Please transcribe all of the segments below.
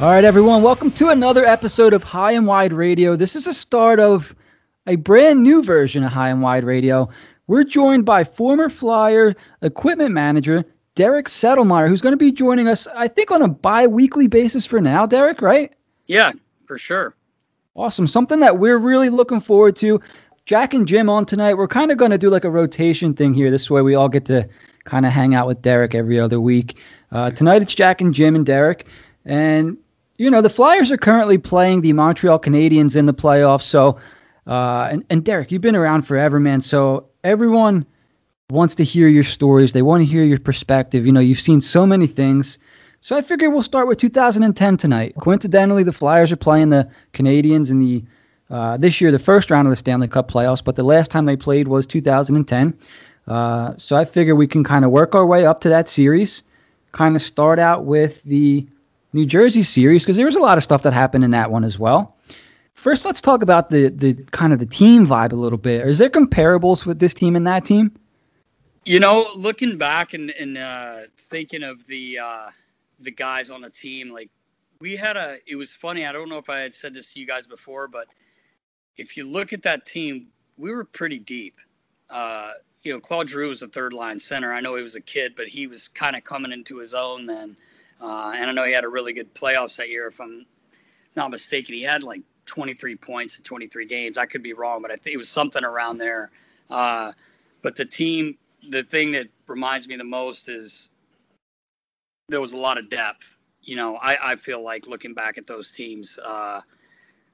All right, everyone, welcome to another episode of High and Wide Radio. This is the start of a brand new version of High and Wide Radio. We're joined by former Flyer equipment manager Derek Settlemyre, who's going to be joining us, I think, on a bi weekly basis for now, Derek, right? Yeah, for sure. Awesome. Something that we're really looking forward to. Jack and Jim on tonight. We're kind of going to do like a rotation thing here. This way we all get to kind of hang out with Derek every other week. Uh, tonight it's Jack and Jim and Derek. And you know, the Flyers are currently playing the Montreal Canadiens in the playoffs. So, uh, and, and Derek, you've been around forever, man. So everyone wants to hear your stories. They want to hear your perspective. You know, you've seen so many things. So I figure we'll start with 2010 tonight. Coincidentally, the Flyers are playing the Canadiens in the uh, this year, the first round of the Stanley Cup playoffs, but the last time they played was 2010. Uh, so I figure we can kind of work our way up to that series, kind of start out with the New Jersey series because there was a lot of stuff that happened in that one as well. First, let's talk about the the kind of the team vibe a little bit. Is there comparables with this team and that team? You know, looking back and, and uh, thinking of the uh, the guys on the team, like we had a. It was funny. I don't know if I had said this to you guys before, but if you look at that team, we were pretty deep. Uh, you know, Claude Giroux was a third line center. I know he was a kid, but he was kind of coming into his own then. Uh, and I know he had a really good playoffs that year, if I'm not mistaken. He had like 23 points in 23 games. I could be wrong, but I think it was something around there. Uh, but the team, the thing that reminds me the most is there was a lot of depth. You know, I, I feel like looking back at those teams, uh,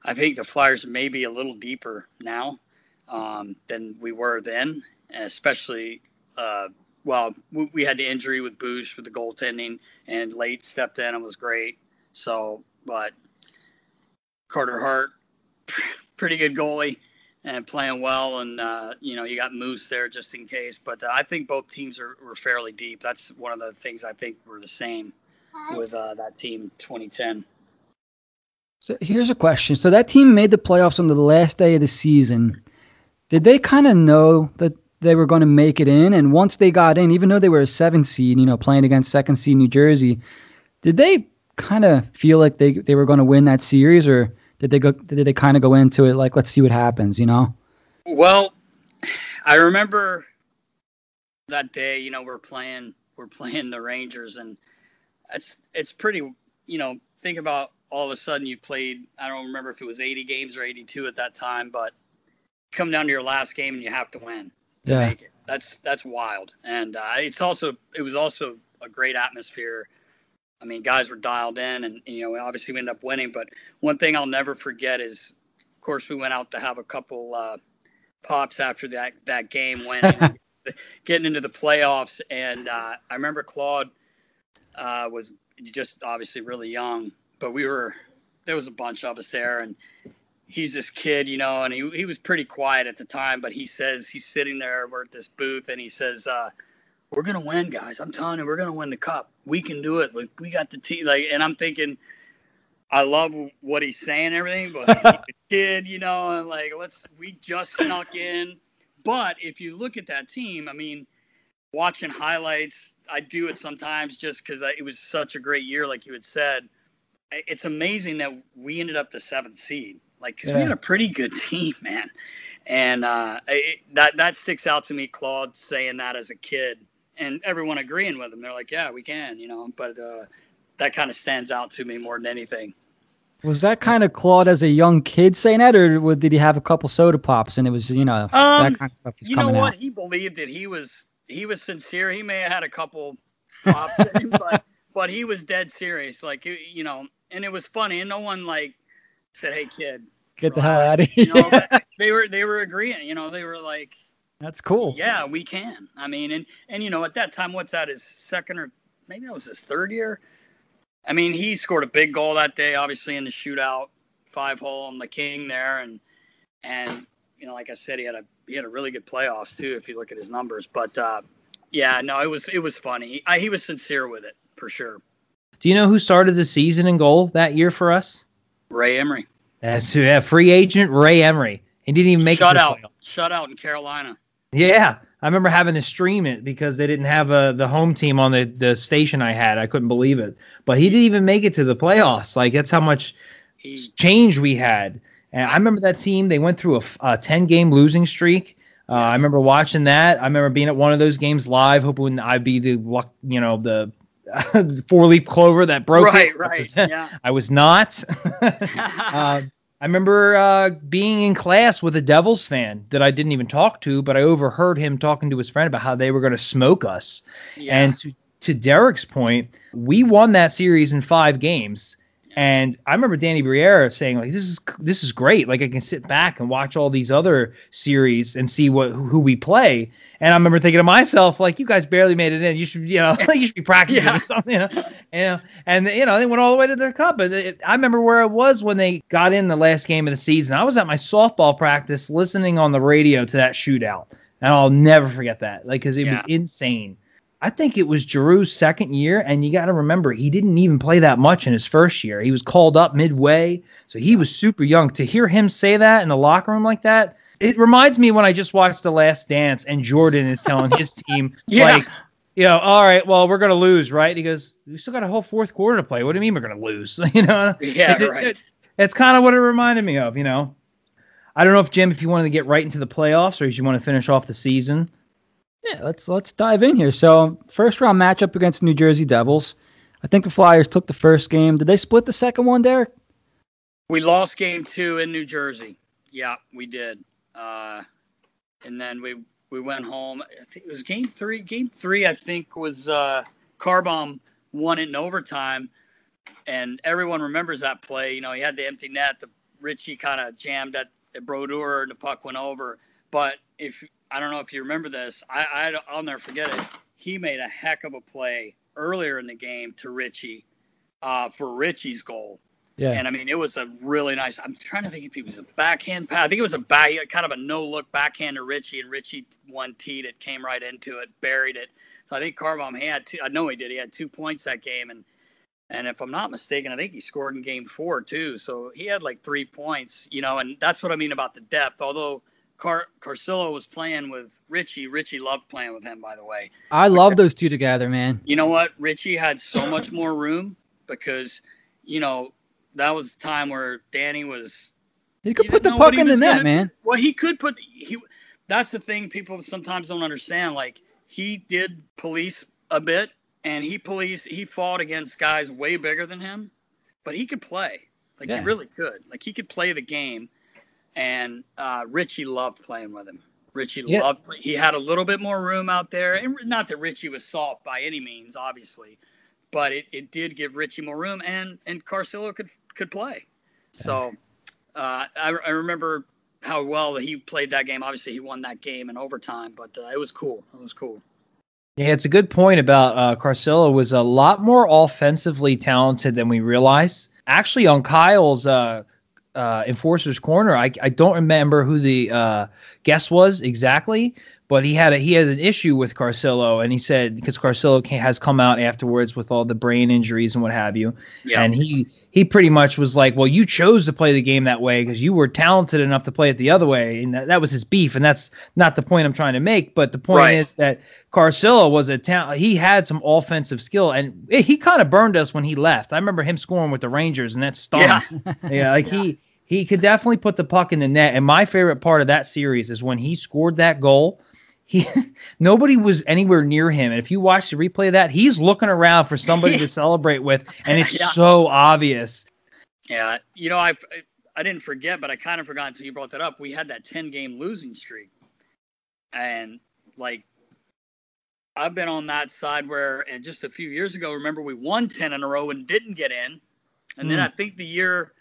I think the Flyers may be a little deeper now um, than we were then, especially uh, well, we, had the injury with Bouch with the goaltending, and Leighton stepped in and was great. So, but Carter Hart, pretty good goalie and playing well. And, uh, you know, you got Moose there just in case. But uh, I think both teams are, were fairly deep. That's one of the things I think were the same with uh, that team 2010. So here's a question. So that team made the playoffs on the last day of the season. Did they kind of know that they were going to make it in. And once they got in, even though they were a seven seed, you know, playing against second seed New Jersey, did they kind of feel like they, they were going to win that series or did they go, did they kind of go into it like, let's see what happens, you know? Well, I remember that day, you know, we're playing, we're playing the Rangers and it's, it's pretty, you know, think about all of a sudden you played, I don't remember if it was 80 games or 82 at that time, but come down to your last game and you have to win yeah. make it. That's that's wild, and uh, it's also it was also a great atmosphere. I mean, guys were dialed in, and you know, obviously we ended up winning. But one thing I'll never forget is, of course, we went out to have a couple uh, pops after that that game, winning, getting into the playoffs, and uh, I remember Claude uh, was just obviously really young, but we were there was a bunch of us there, and he's this kid, you know, and he, he was pretty quiet at the time, but he says he's sitting there, we're at this booth, and he says, uh, we're gonna win, guys. I'm telling you, we're gonna win the cup. We can do it. Like we got the team. Like, and I'm thinking, I love what he's saying, everything, but he's a kid, you know, and like let's. We just snuck in, but if you look at that team, I mean, watching highlights, I do it sometimes just because it was such a great year, like you had said. It's amazing that we ended up the seventh seed like, cause yeah. we had a pretty good team, man. And uh, it, that that sticks out to me, Claude saying that as a kid, and everyone agreeing with him. They're like, "Yeah, we can," you know. But uh, that kind of stands out to me more than anything. Was that kind of Claude as a young kid saying that, or did he have a couple soda pops and it was, you know, um, that kind of stuff was You know what? Out? He believed it. He was he was sincere. He may have had a couple pops, but but he was dead serious. Like you know, and it was funny, and no one like said, "Hey, kid, get the hell out of here." You know, they were they were agreeing. You know, they were like, "That's cool." Yeah, we can. I mean, and and you know, at that time, what's that? His second or maybe that was his third year. I mean, he scored a big goal that day, obviously in the shootout, five hole on the King there, and and you know, like I said, he had a he had a really good playoffs too, if you look at his numbers. But uh, yeah, no, it was it was funny. I, he was sincere with it for sure. Do you know who started the season in goal that year for us? Ray Emery. That's yeah, free agent Ray Emery. He didn't even make shut out. Shut out in Carolina. Yeah, I remember having to stream it because they didn't have a, the home team on the, the station I had. I couldn't believe it. But he didn't even make it to the playoffs. Like that's how much He, change we had. And I remember that team. They went through a ten game losing streak. Uh, I remember watching that. I remember being at one of those games live, hoping I'd be the luck, you know, the four leaf clover that broke right, it. right, yeah. I was not. uh, I remember uh, being in class with a Devils fan that I didn't even talk to, but I overheard him talking to his friend about how they were going to smoke us. yeah. And to, to Derek's point, we won that series in five games. And I remember Danny Briere saying, like, this is this is great. Like I can sit back and watch all these other series and see what who we play. And I remember thinking to myself, like, you guys barely made it in. You should, you know, you should be practicing Yeah. or something. You know? and, and you know, they went all the way to their cup. But it, I remember where it was when they got in the last game of the season. I was at my softball practice listening on the radio to that shootout. And I'll never forget that. Like, because it was insane. I think it was Giroux's second year, and you got to remember he didn't even play that much in his first year. He was called up midway, so he was super young. To hear him say that in the locker room like that, it reminds me when I just watched The Last Dance, and Jordan is telling his team, Yeah. like, you know, all right, well, we're gonna lose, right? He goes, we still got a whole fourth quarter to play. What do you mean we're gonna lose? you know, Yeah, it's, right. it- it's kind of what it reminded me of. You know, I don't know if Jim, if you wanted to get right into the playoffs, or if you want to finish off the season. Yeah, let's let's dive in here. So first round matchup against New Jersey Devils. I think the Flyers took the first game. Did they split the second one, Derek? We lost game two in New Jersey. Yeah, we did. Uh, and then we we went home. I think it was game three. Game three, I think, was uh, Car Bomb won it in overtime, and everyone remembers that play. You know, he had the empty net. The Richie kind of jammed at, at Brodeur, and the puck went over. But if I don't know if you remember this, I, I I'll never forget it. He made a heck of a play earlier in the game to Richie uh, for Richie's goal. Yeah. And I mean, it was a really nice. I'm trying to think if he was a backhand pass. I think it was a back, kind of a no look backhand to Richie, and Richie one teed it, came right into it, buried it. So I think Car Bomb had two. I know he did. He had two points that game, and and if I'm not mistaken, I think he scored in game four too. So he had like three points, you know. And that's what I mean about the depth. Although Car Carcillo was playing with Richie, Richie loved playing with him. By the way, I love those two together, man. you know what? Richie had so much more room because, you know, that was the time where Danny was. He could You put the puck in the net, man. Well, he could put he. That's the thing people sometimes don't understand. Like he did police a bit, and he police he fought against guys way bigger than him, but he could play. Like Yeah. he really could. Like he could play the game, and uh, Richie loved playing with him. Richie Yeah. loved. He had a little bit more room out there, and not that Richie was soft by any means, obviously, but it, it did give Richie more room, and and Carcillo could could play. So uh, I, I remember how well he played that game. Obviously, he won that game in overtime, but uh, it was cool. It was cool. Yeah, it's a good point about uh, Carcillo was a lot more offensively talented than we realize. Actually, on Kyle's uh, uh, Enforcer's Corner, I, I don't remember who the uh, guest was exactly, but he had a, he had an issue with Carcillo, and he said because Carcillo ca- has come out afterwards with all the brain injuries and what have you, Yeah. and he he pretty much was like, well, you chose to play the game that way because you were talented enough to play it the other way, and that, that was his beef, and that's not the point I'm trying to make. But the point Right. is that Carcillo was a talent. He had some offensive skill, and it- he kind of burned us when he left. I remember him scoring with the Rangers, and that stung. Yeah. yeah, like he he could definitely put the puck in the net. And my favorite part of that series is when he scored that goal. He nobody was anywhere near him, and if you watch the replay of that, he's looking around for somebody to celebrate with, and it's Yeah. so obvious. Yeah, you know, I I didn't forget, but I kind of forgot until you brought that up. We had that ten game losing streak, and like I've been on that side where, and just a few years ago, remember we won ten in a row and didn't get in, and then Mm. I think the year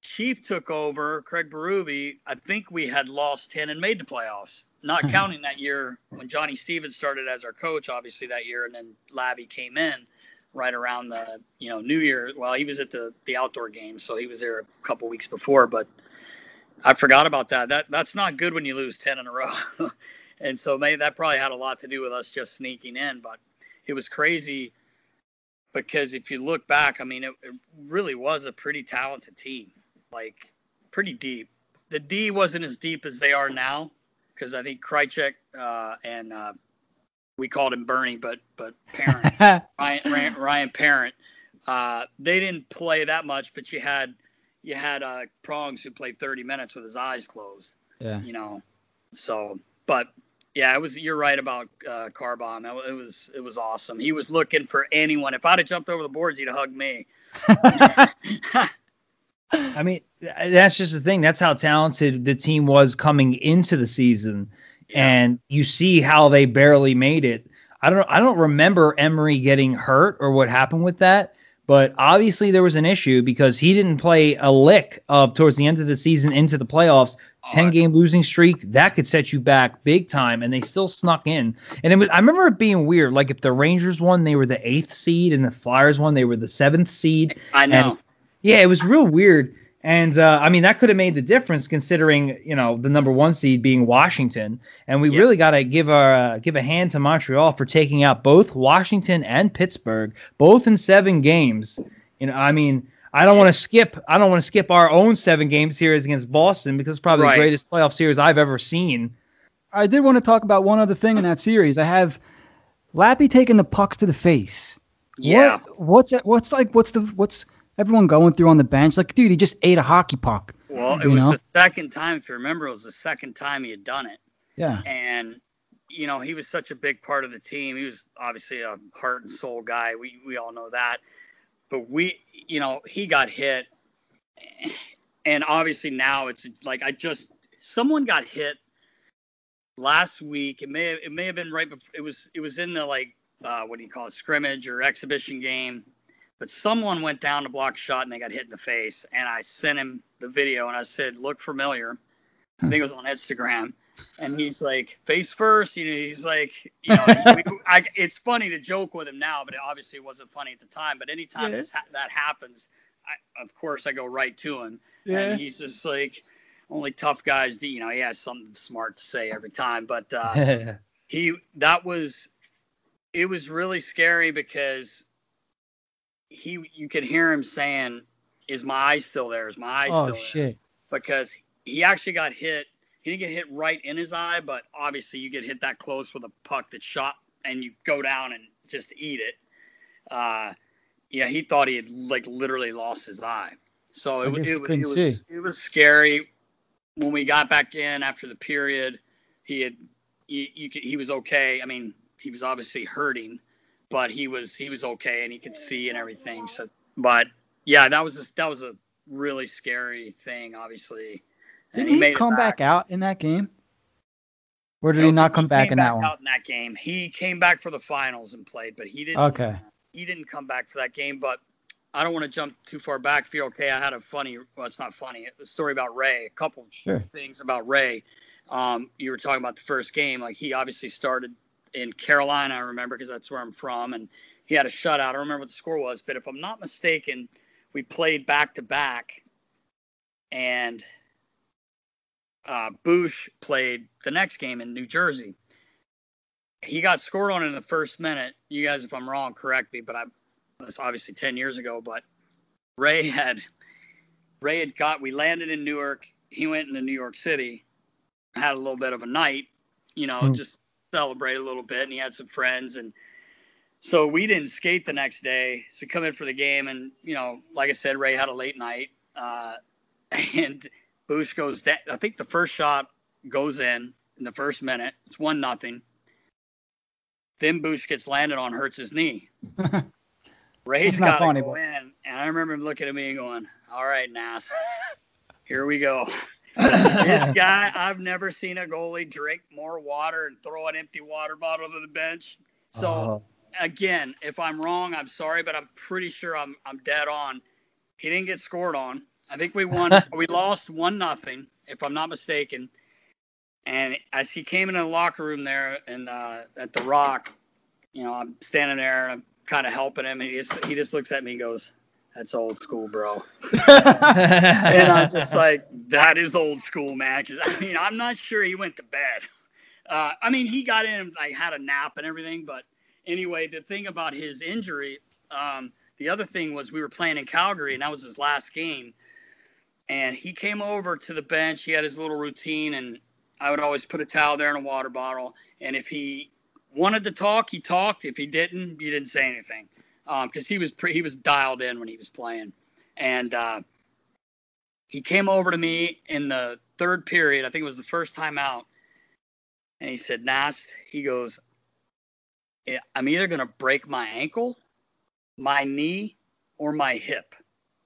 Chief took over, Craig Berube, I think we had lost ten and made the playoffs. Not Mhm. counting that year when Johnny Stevens started as our coach, obviously that year, and then Labby came in right around the you know New Year. Well, he was at the the outdoor game, so he was there a couple weeks before. But I forgot about that. That that's not good when you lose ten in a row. and so maybe that probably had a lot to do with us just sneaking in. But it was crazy because if you look back, I mean, it, it really was a pretty talented team, like pretty deep. The D wasn't as deep as they are now because I think Krajicek uh, and uh, we called him Bernie, but but Parent Ryan, Ryan, Ryan Parent, uh, they didn't play that much, but you had you had uh, Prongs who played 30 minutes with his eyes closed. Yeah. You know, so but yeah, it was. You're right about uh, Car Bomb. It was it was awesome. He was looking for anyone. If I'd have jumped over the boards, he'd have hugged me. I mean, that's just the thing. That's how talented the team was coming into the season, yeah. and you see how they barely made it. I don't. I don't remember Emery getting hurt or what happened with that, but obviously there was an issue because he didn't play a lick of towards the end of the season into the playoffs. 10 game losing streak that could set you back big time and they still snuck in and it was, i remember it being weird like if the rangers won they were the eighth seed and the flyers won they were the seventh seed i know and yeah, it was real weird. And uh, I mean, that could have made the difference considering you know the number one seed being Washington, and we yep. really got to give our uh, give a hand to Montreal for taking out both Washington and Pittsburgh, both in seven games. You know, I mean, I don't want to skip I don't want to skip our own seven game series against Boston because it's probably right. the greatest playoff series I've ever seen. I did want to talk about one other thing in that series. I have Lappy taking the pucks to the face. Yeah. What, what's that? What's like? What's the what's everyone going through on the bench. Like, dude, he just ate a hockey puck. Well, it was know? the second time. If you remember, it was the second time he had done it. Yeah. And you know, he was such a big part of the team. He was obviously a heart and soul guy. We we all know that. But we, you know, he got hit, and obviously now it's like I just someone got hit last week. It may have, it may have been right before it was it was in the like uh, what do you call it scrimmage or exhibition game but someone went down to block shot and they got hit in the face. And I sent him the video and I said, "Look familiar." I think it was on Instagram. And he's like, face first. You know, he's like, you know, we, I, it's funny to joke with him now, but it obviously wasn't funny at the time. But anytime yeah. this, that happens, I, of course, I go right to him. Yeah. And he's just like, only tough guys do, you know, he has something smart to say every time. But uh, he, that was, it was really scary because he you could hear him saying, "Is my eye still there? Is my eye oh, still shit. there?" Because he actually got hit. He didn't get hit right in his eye, but obviously you get hit that close with a puck that shot and you go down and just eat it. Uh, yeah, he thought he had like literally lost his eye. So it, it, it, it was it was scary. When we got back in after the period, he had he, he, he was okay. I mean, he was obviously hurting, but he was he was okay and he could see and everything. So, but yeah, that was a, that was a really scary thing, obviously. And did he, he come back. back. out in that game? Or did he not come back in that one? Out in that game, he came back for the finals and played, but he didn't. Okay. He didn't come back for that game, but I don't want to jump too far back. Feel okay? I had a funny. Well, it's not funny. A story about Ray. A couple sure. things about Ray. Um, you were talking about the first game. Like he obviously started in Carolina, I remember because that's where I'm from, and he had a shutout. I don't remember what the score was, but if I'm not mistaken, we played back to back, and uh, Bouch played the next game in New Jersey. He got scored on in the first minute. You guys, if I'm wrong, correct me, but I that's obviously 10 years ago. But Ray had Ray had got. We landed in Newark. He went into New York City, had a little bit of a night, you know, mm. just celebrate a little bit, and he had some friends, and so we didn't skate the next day. So come in for the game, and you know, like I said, Ray had a late night, uh, and Bouch goes down. I think the first shot goes in in the first minute. It's one nothing. Then Bouch gets landed on, hurts his knee. Ray's got to go in, and I remember him looking at me and going, "All right, Nas, here we go." This guy, I've never seen a goalie drink more water and throw an empty water bottle to the bench. So uh-huh. again, if I'm wrong, I'm sorry, but I'm pretty sure I'm I'm dead on. He didn't get scored on. I think we won. we lost one nothing, if I'm not mistaken. And as he came into the locker room there and uh, at the Rock, you know, I'm standing there and I'm kind of helping him, and he just he just looks at me and goes, that's old school, bro. and I'm just like, that is old school, man. Because I mean, I'm not sure he went to bed. Uh, I mean, he got in, and I had a nap and everything. But anyway, the thing about his injury, um, the other thing was we were playing in Calgary, and that was his last game. And he came over to the bench. He had his little routine, and I would always put a towel there and a water bottle. And if he wanted to talk, he talked. If he didn't, you didn't say anything because um, he was pre- he was dialed in when he was playing. And uh, he came over to me in the third period. I think it was the first time out, and he said, "Nast," he goes, "I'm either gonna break my ankle, my knee, or my hip."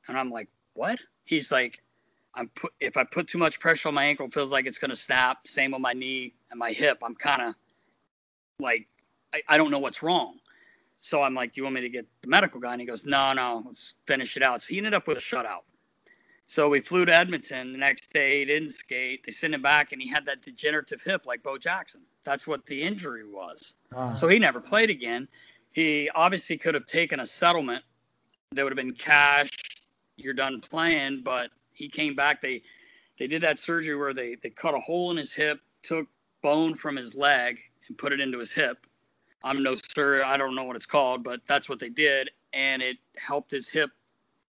And I'm like, "What?" He's like, I'm put if I put too much pressure on my ankle, feels like it's gonna snap. Same with my knee and my hip. I'm kind of like I, I don't know what's wrong. So I'm like, Do you want me to get the medical guy? And he goes, No, no, let's finish it out. So he ended up with a shutout. So we flew to Edmonton the next day. He didn't skate. They sent him back, and he had that degenerative hip like Bo Jackson. That's what the injury was. Uh-huh. So he never played again. He obviously could have taken a settlement. There would have been cash. You're done playing, but he came back. They they did that surgery where they they cut a hole in his hip, took bone from his leg, and put it into his hip. I'm no sir, I don't know what it's called, but that's what they did, and it helped his hip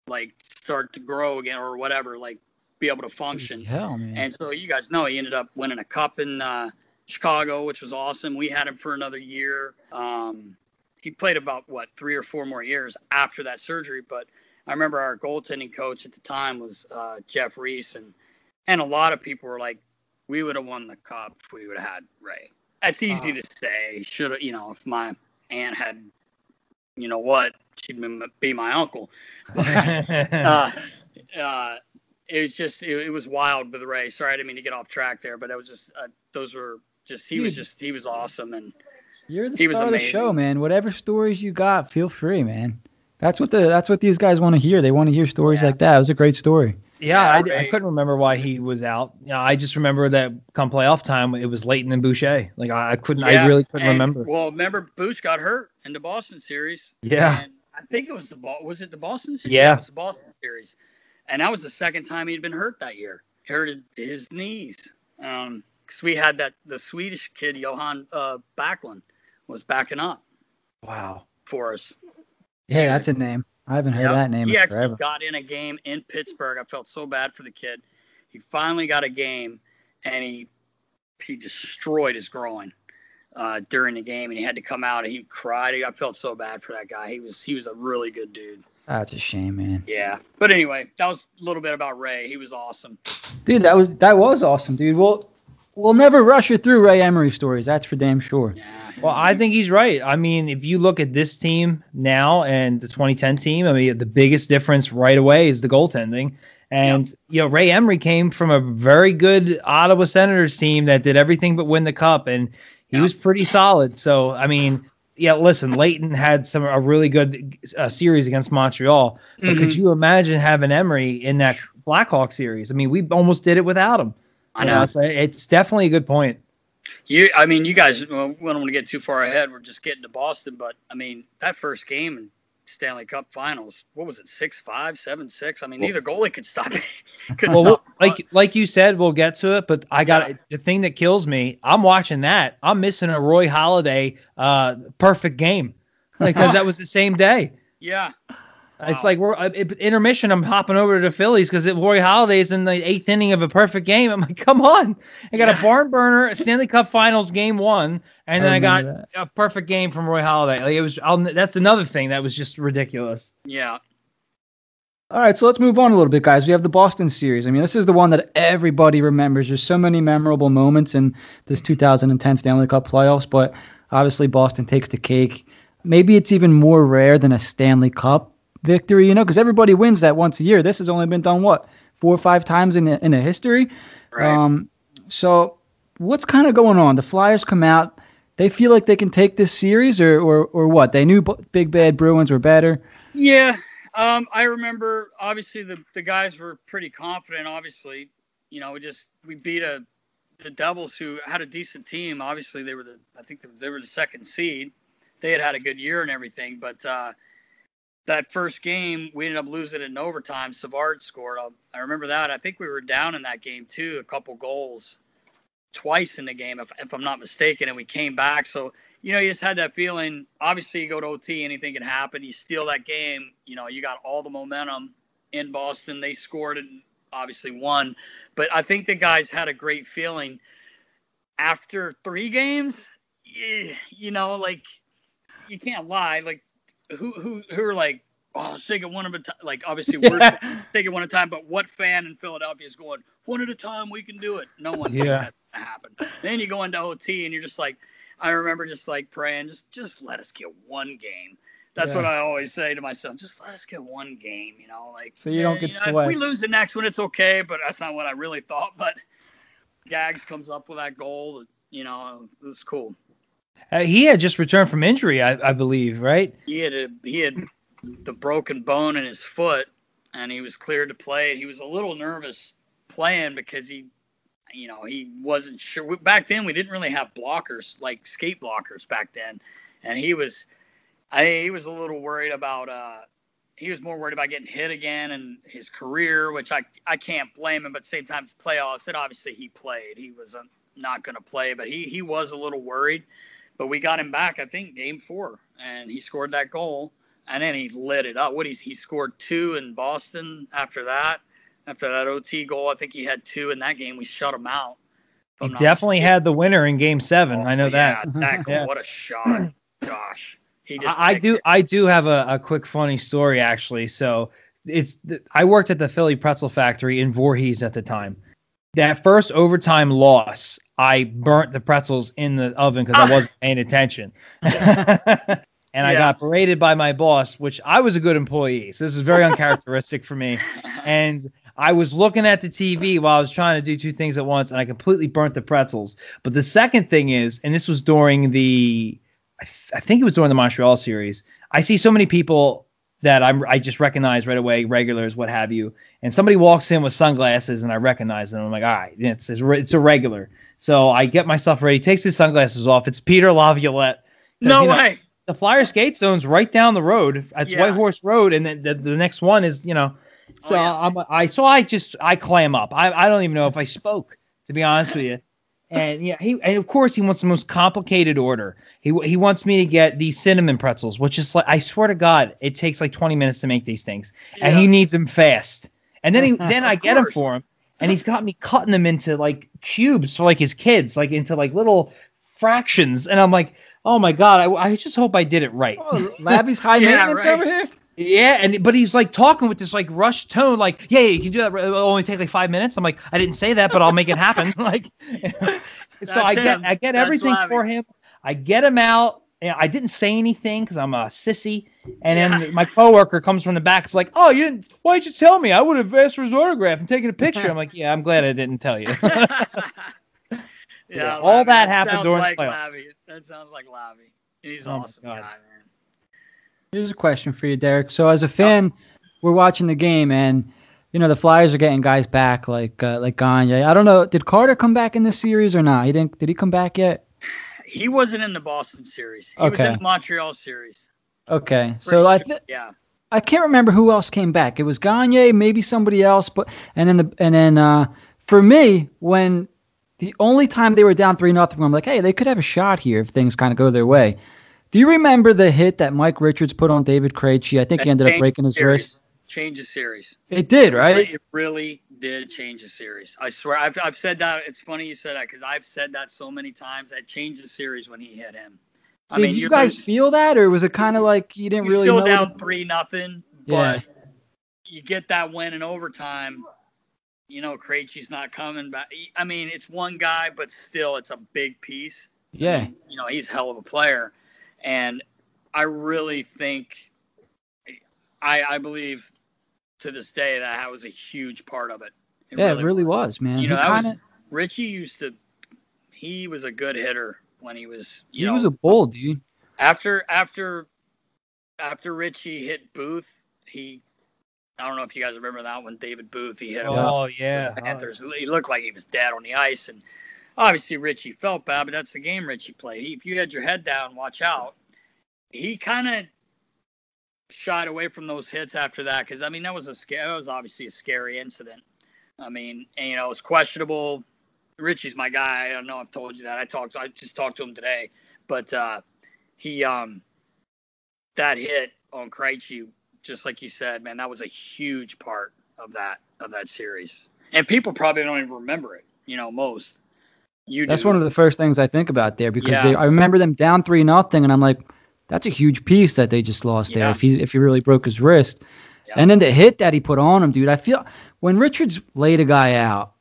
like start to grow again or whatever, like be able to function. Hell, man. And so you guys know he ended up winning a cup in uh, Chicago, which was awesome. We had him for another year. Um, he played about what three or four more years after that surgery, but I remember our goaltending coach at the time was uh, Jeff Reese, and and a lot of people were like, "We would have won the cup if we would have had Ray." That's easy uh, to say. Should have, you know, if my aunt had, you know what, she'd be my uncle. But, uh, uh, it was just, it, it, was wild with Ray. Sorry, I didn't mean to get off track there, but it was just, uh, those were just, he was just, he was awesome, and you're the star of the show, man. Whatever stories you got, feel free, man. That's what the that's what these guys want to hear. They want to hear stories yeah. like that. It was a great story. Yeah, I, I, couldn't remember why he was out. You know, I just remember that come playoff time, it was Leighton and Boucher. Like I, I couldn't, yeah, I really couldn't and, remember. Well, remember Bouch got hurt in the Boston series. Yeah, I think it was the was it the Boston series? Yeah, it was the Boston series, and that was the second time he'd been hurt that year. He hurt his knees. Um, because we had that the Swedish kid Johan uh, Backlund was backing up. Wow. For us. Yeah, that's a name. I haven't heard yep. that name. He actually forever. got in a game in Pittsburgh. I felt so bad for the kid. He finally got a game, and he he destroyed his groin uh, during the game, and he had to come out. and He cried. I felt so bad for that guy. He was he was a really good dude. That's a shame, man. Yeah, but anyway, that was a little bit about Ray. He was awesome. Dude, that was that was awesome, dude. Well, we'll never rush you through Ray Emery stories. That's for damn sure. Well, I think he's right. I mean, if you look at this team now and the 2010 team, I mean, the biggest difference right away is the goaltending. And yep. you know, Ray Emery came from a very good Ottawa Senators team that did everything but win the cup, and he yep. was pretty solid. So, I mean, yeah, listen, Leighton had some a really good uh, series against Montreal. But mm-hmm. could you imagine having Emery in that Blackhawk series? I mean, we almost did it without him. I know. So it's definitely a good point. You, I mean, you guys. Well, we don't want to get too far ahead. We're just getting to Boston, but I mean, that first game in Stanley Cup Finals, what was it, six five, seven six? I mean, well, neither goalie could stop it. could well, stop. like like you said, we'll get to it. But I got yeah. the thing that kills me. I'm watching that. I'm missing a Roy Halladay uh, perfect game because that was the same day. Yeah. It's like we're uh, intermission. I'm hopping over to the Phillies because Roy Halladay's in the eighth inning of a perfect game. I'm like, come on! I got yeah. a barn burner, a Stanley Cup Finals game one, and then I, I got that. a perfect game from Roy Halladay. Like it was. I'll, that's another thing that was just ridiculous. Yeah. All right, so let's move on a little bit, guys. We have the Boston series. I mean, this is the one that everybody remembers. There's so many memorable moments in this 2010 Stanley Cup playoffs, but obviously Boston takes the cake. Maybe it's even more rare than a Stanley Cup victory, you know, because everybody wins that once a year. This has only been done what four or five times in a, in a history. Right. Um, so what's kind of going on? The Flyers come out. They feel like they can take this series, or or or what? They knew big bad Bruins were better. Yeah, um, I remember. Obviously, the the guys were pretty confident. Obviously, you know, we just we beat a the Devils who had a decent team. Obviously, they were the I think they were the second seed. They had had a good year and everything, but uh, that first game, we ended up losing in overtime. Savard scored. I'll, i remember that. I think we were down in that game too, a couple goals, twice in the game, if, if I'm not mistaken, and we came back. So you know, you just had that feeling. Obviously, you go to OT, anything can happen. You steal that game. You know, you got all the momentum in Boston. They scored and obviously won, but I think the guys had a great feeling. after three games, you know, like you can't lie. Like who who who are like, oh, it one at a time. Like obviously we're yeah. it one at a time, but what fan in Philadelphia is going one at a time? We can do it. No one yeah. thinks that's gonna happen. Then you go into OT and you're just like, I remember just like praying, just just let us get one game. That's yeah. what I always say to myself. Just let us get one game, you know, like so you don't get you know, If we lose the next one, it's okay, but that's not what I really thought. But Gags comes up with that goal. You know, it was cool. Uh, he had just returned from injury, I, I believe, right? He had a, he had the broken bone in his foot, and he was cleared to play. He was a little nervous playing because he, you know, he wasn't sure. Back then, we didn't really have blockers like skate blockers back then, and he was, I he was a little worried about. uh he was more worried about getting hit again and his career, which I I can't blame him. But same time, it's playoffs, and obviously he played. He was not going to play, but he he was a little worried. But we got him back, I think, game four, and he scored that goal, and then he lit it up. What he he scored two in Boston after that, after that OT goal. I think he had two in that game. We shut him out. He definitely mistaken. had the winner in Game Seven. Oh, I know oh, yeah, that. that goal, yeah. what a shot! Gosh. I do. It. I do have a, a quick funny story actually. So it's I worked at the Philly Pretzel Factory in Voorhees at the time. That first overtime loss, I burnt the pretzels in the oven because I ah. wasn't paying attention. and yeah. I got berated by my boss, which I was a good employee. So this is very uncharacteristic for me. And I was looking at the TV while I was trying to do two things at once, and I completely burnt the pretzels. But the second thing is, and this was during the I, th- I think it was during the Montreal series. I see so many people that I'm I just recognize right away, regulars, what have you. And somebody walks in with sunglasses, and I recognize them. I'm like, all right, it's it's a regular. So I get myself ready. Takes his sunglasses off. It's Peter Laviolette. No you know, way. The Flyer skate zone's right down the road. It's yeah. White Horse Road, and then the, the next one is you know. Oh, so oh, yeah. I'm, I so I just I clam up. I I don't even know if I spoke to be honest with you and yeah, he and of course he wants the most complicated order. He he wants me to get these cinnamon pretzels, which is like I swear to God, it takes like 20 minutes to make these things, yeah. and he needs them fast. And then he then I get them for him, and he's got me cutting them into like cubes for like his kids, like into like little fractions, and I'm like, oh my God, I, I just hope I did it right. Oh, Labby's high yeah, maintenance right. over here. Yeah, and but he's like talking with this like rushed tone, like, yeah, yeah, you can do that. It'll only take like five minutes. I'm like, I didn't say that, but I'll make it happen. like, so I get I get That's everything for him. I get him out. And I didn't say anything because I'm a sissy. And yeah. then my coworker comes from the back. It's like, oh, you didn't? Why did you tell me? I would have asked for his autograph and taken a picture. I'm like, yeah, I'm glad I didn't tell you. yeah, yeah all that happened during like the playoffs. That sounds like Lavi. He's oh awesome guy, man. Here's a question for you, Derek. So as a fan, we're watching the game and you know the Flyers are getting guys back like uh, like Gagne. I don't know, did Carter come back in this series or not? He didn't. Did he come back yet? He wasn't in the Boston series. He okay. was in the Montreal series. Okay, so I th- yeah. I can't remember who else came back. It was Gagne, maybe somebody else, but and then the and then uh, for me when the only time they were down three nothing, I'm like, hey, they could have a shot here if things kind of go their way. Do you remember the hit that Mike Richards put on David Krejci? I think that he ended up breaking his wrist. Change the series. It did, right? It really did change the series. I swear. I've, I've said that. It's funny you said that because I've said that so many times. I changed the series when he hit him. I did mean, you guys feel that, or was it kind of like you didn't really? Still down three nothing, but yeah. you get that win in overtime. You know, Krejci's not coming back. I mean, it's one guy, but still, it's a big piece. Yeah. I mean, you know, he's a hell of a player. And I really think, I, I believe to this day that that was a huge part of it. it yeah, really it really was, was man. You know, that kinda... was Richie used to. He was a good hitter when he was. he know, was a bull, dude. After after after Richie hit Booth, he. I don't know if you guys remember that one, David Booth. He hit him. Oh yeah, Panthers. He looked like he was dead on the ice, and obviously Richie felt bad, but that's the game Richie played. He, if you had your head down, watch out. He kind of shied away from those hits after that because I mean that was a scare. That was obviously a scary incident. I mean, and, you know, it was questionable. Richie's my guy. I don't know. I've told you that. I talked. I just talked to him today, but uh, he um that hit on Krejci, just like you said, man, that was a huge part of that of that series. And people probably don't even remember it. You know, most You That's do. one of the first things I think about there because Yeah. they, I remember them down three nothing, and I'm like, that's a huge piece that they just lost there. If he if he really broke his wrist, Yeah. and then the hit that he put on him, dude. I feel when Richards laid a guy out,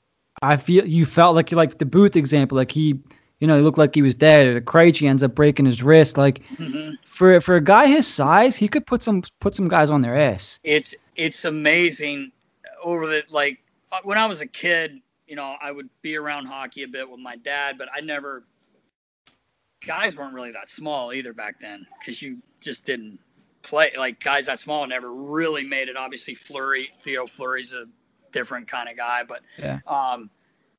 I feel you felt like like the Booth example, like he, you know, he looked like he was dead. Or the Krejci ends up breaking his wrist. Like Mhm. for for a guy his size, he could put some put some guys on their ass. it's it's amazing over the like uh, when I was a kid, you know, I would be around hockey a bit with my dad, but I never guys weren't really that small either back then because you just didn't play like guys that small never really made it. Obviously, Fleury, Theo Fleury's a different kind of guy, but Yeah. um,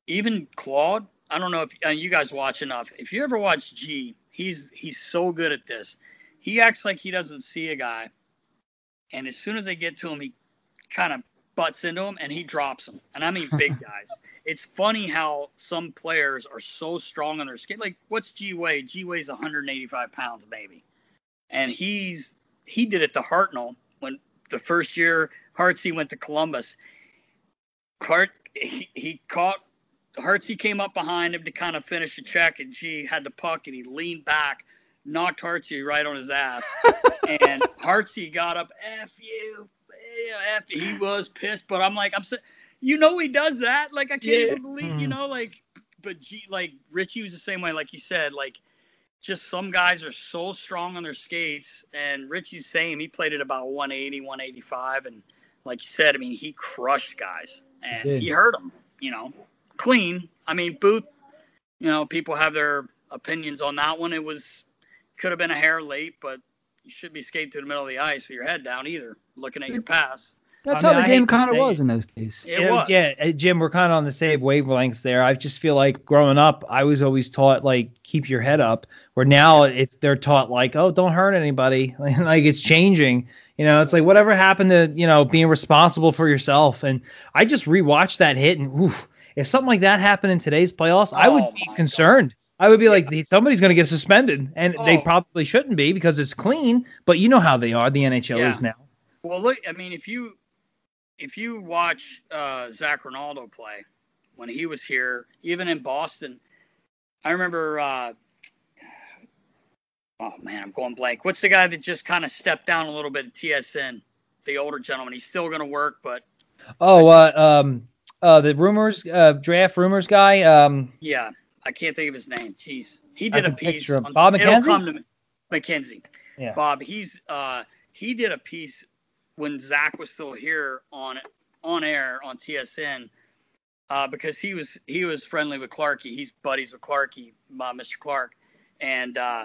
even Claude. I don't know if uh, you guys watch enough. If you ever watch G, he's he's so good at this. He acts like he doesn't see a guy, and as soon as they get to him, he kind of butts into him and he drops him. And I mean big guys. It's funny how some players are so strong on their skin. Like what's G weigh? G weighs 185 pounds, maybe, and he's he did it to Hartnell when the first year Hartsey went to Columbus. Hart he, he caught Hartsey came up behind him to kind of finish a check, and G had the puck and he leaned back, knocked Hartsey right on his ass, and Hartsey got up. F you, yeah, F. He was pissed, but I'm like, I'm sa- you know he does that. Like I can't Yeah. even believe, you Mhm. know, like, but G like Richie was the same way, like you said, like. Just some guys are so strong on their skates, and Richie's same. He played at about 180, 185, and like you said, I mean, he crushed guys, and did. he hurt them. You know, clean. I mean, Booth. You know, people have their opinions on that one. It was could have been a hair late, but you should be skating through the middle of the ice with your head down either, looking at your pass. That's I mean, how I the hate game kind of was it. in those days. It Yeah, was. Yeah, uh, Jim, we're kind of on the same wavelengths there. I just feel like growing up, I was always taught like keep your head up. Where now it's they're taught like, oh, don't hurt anybody. like it's changing. You know, it's like whatever happened to you know being responsible for yourself. And I just rewatched that hit, and oof, if something like that happened in today's playoffs, I would Oh be my concerned. I would be like, somebody's going to get suspended, and they Oh. probably shouldn't be because it's clean. But you know how they are. The NHL Yeah. is now. Well, look, I mean, if you if you watch uh, Zach Rinaldo play when he was here, even in Boston, I remember. Uh, oh man, I'm going blank. What's the guy that just kind of stepped down a little bit at TSN? The older gentleman. He's still going to work, but Oh, uh, um, uh, the rumors, uh, draft rumors guy. Um, yeah, I can't think of his name. Jeez, he did a piece. on- Bob it'll McKenzie? come to me. McKenzie. Yeah. Bob. He's uh, he did a piece when Zach was still here on on air on TSN uh, because he was he was friendly with Clarky. He's buddies with Clarky, uh, Mr. Clarke, and uh,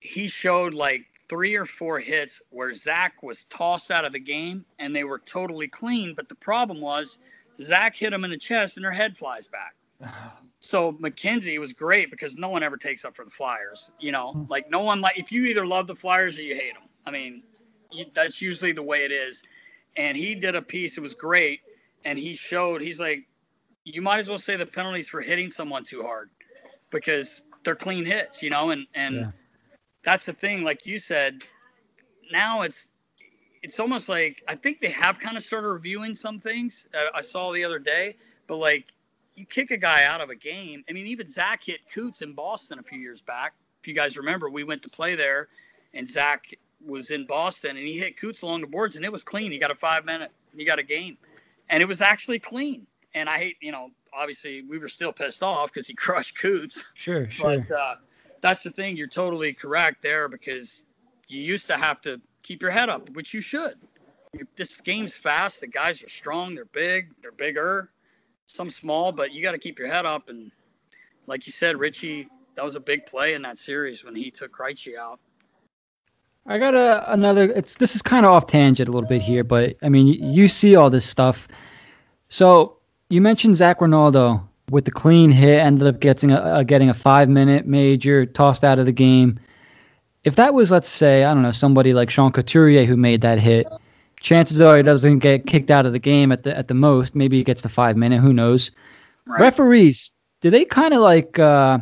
he showed like three or four hits where Zach was tossed out of the game and they were totally clean. But the problem was Zach hit him in the chest and their head flies back. So McKenzie was great because no one ever takes up for the Flyers. You know, like no one like if you either love the Flyers or you hate them. I mean, that's usually the way it is. And he did a piece. It was great, and he showed. He's like, you might as well say the penalties for hitting someone too hard because they're clean hits. You know, and and Yeah. that's the thing. Like you said, now it's it's almost like I think they have kind of started reviewing some things. Uh, I saw the other day, but like you kick a guy out of a game. I mean, even Zach hit Coots in Boston a few years back. If you guys remember, we went to play there, and Zach was in Boston, and he hit Coots along the boards, and it was clean. He got a five minute, he got a game, and it was actually clean. And I hate, you know, obviously we were still pissed off because he crushed Coots. Sure, sure. But uh, that's the thing. You're totally correct there because you used to have to keep your head up, which you should. This game's fast. The guys are strong. They're big. They're bigger. Some small, but you got to keep your head up. And like you said, Richie, that was a big play in that series when he took Krejci out. I got a, another. It's this is kind of off tangent a little bit here, but I mean, you, you see all this stuff. So you mentioned Zach Rinaldo with the clean hit, ended up getting a, uh, getting a five minute major, tossed out of the game. If that was, let's say, I don't know, somebody like Sean Couturier who made that hit, chances are he doesn't get kicked out of the game at the at the most. Maybe he gets the five minute. Who knows? Referees, do they kind of like uh,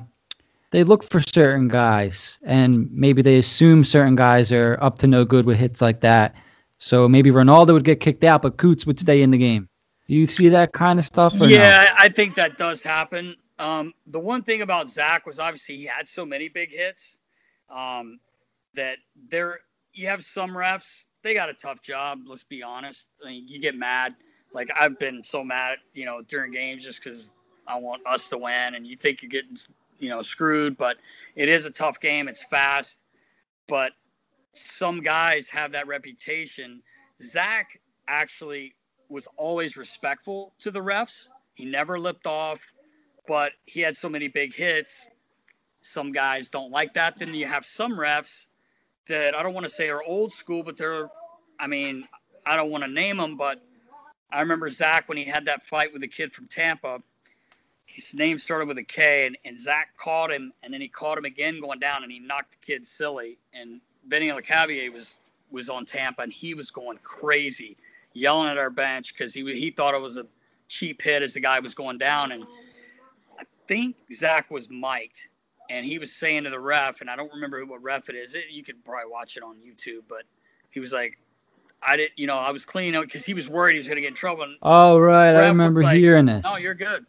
they look for certain guys and maybe they assume certain guys are up to no good with hits like that. So maybe Rinaldo would get kicked out, but Coots would stay in the game. Do you see that kind of stuff? Yeah, I I think that does happen. Um, the one thing about Zach was obviously he had so many big hits um, that there you have some refs they got a tough job. Let's be honest. I mean, you get mad. Like I've been so mad, you know, during games just because I want us to win, and you think you're getting, you know, screwed. But it is a tough game. It's fast, but some guys have that reputation. Zach actually was always respectful to the refs. He never lipped off, but he had so many big hits. Some guys don't like that. Then you have some refs that I don't want to say are old school, but they're, I mean, I don't want to name them, but I remember Zach when he had that fight with the kid from Tampa. His name started with a K, and, and Zach caught him, and then he caught him again going down, and he knocked the kid silly. And Vinny Lecavalier was was on Tampa, and he was going crazy, yelling at our bench because he he thought it was a cheap hit as the guy was going down, and I think Zach was mic'd, and he was saying to the ref, and I don't remember what ref it is. It, you could probably watch it on YouTube, but he was like, I didn't, you know, I was cleaning out because he was worried he was going to get in trouble. And oh, right. I remember like, hearing this. No, you're good.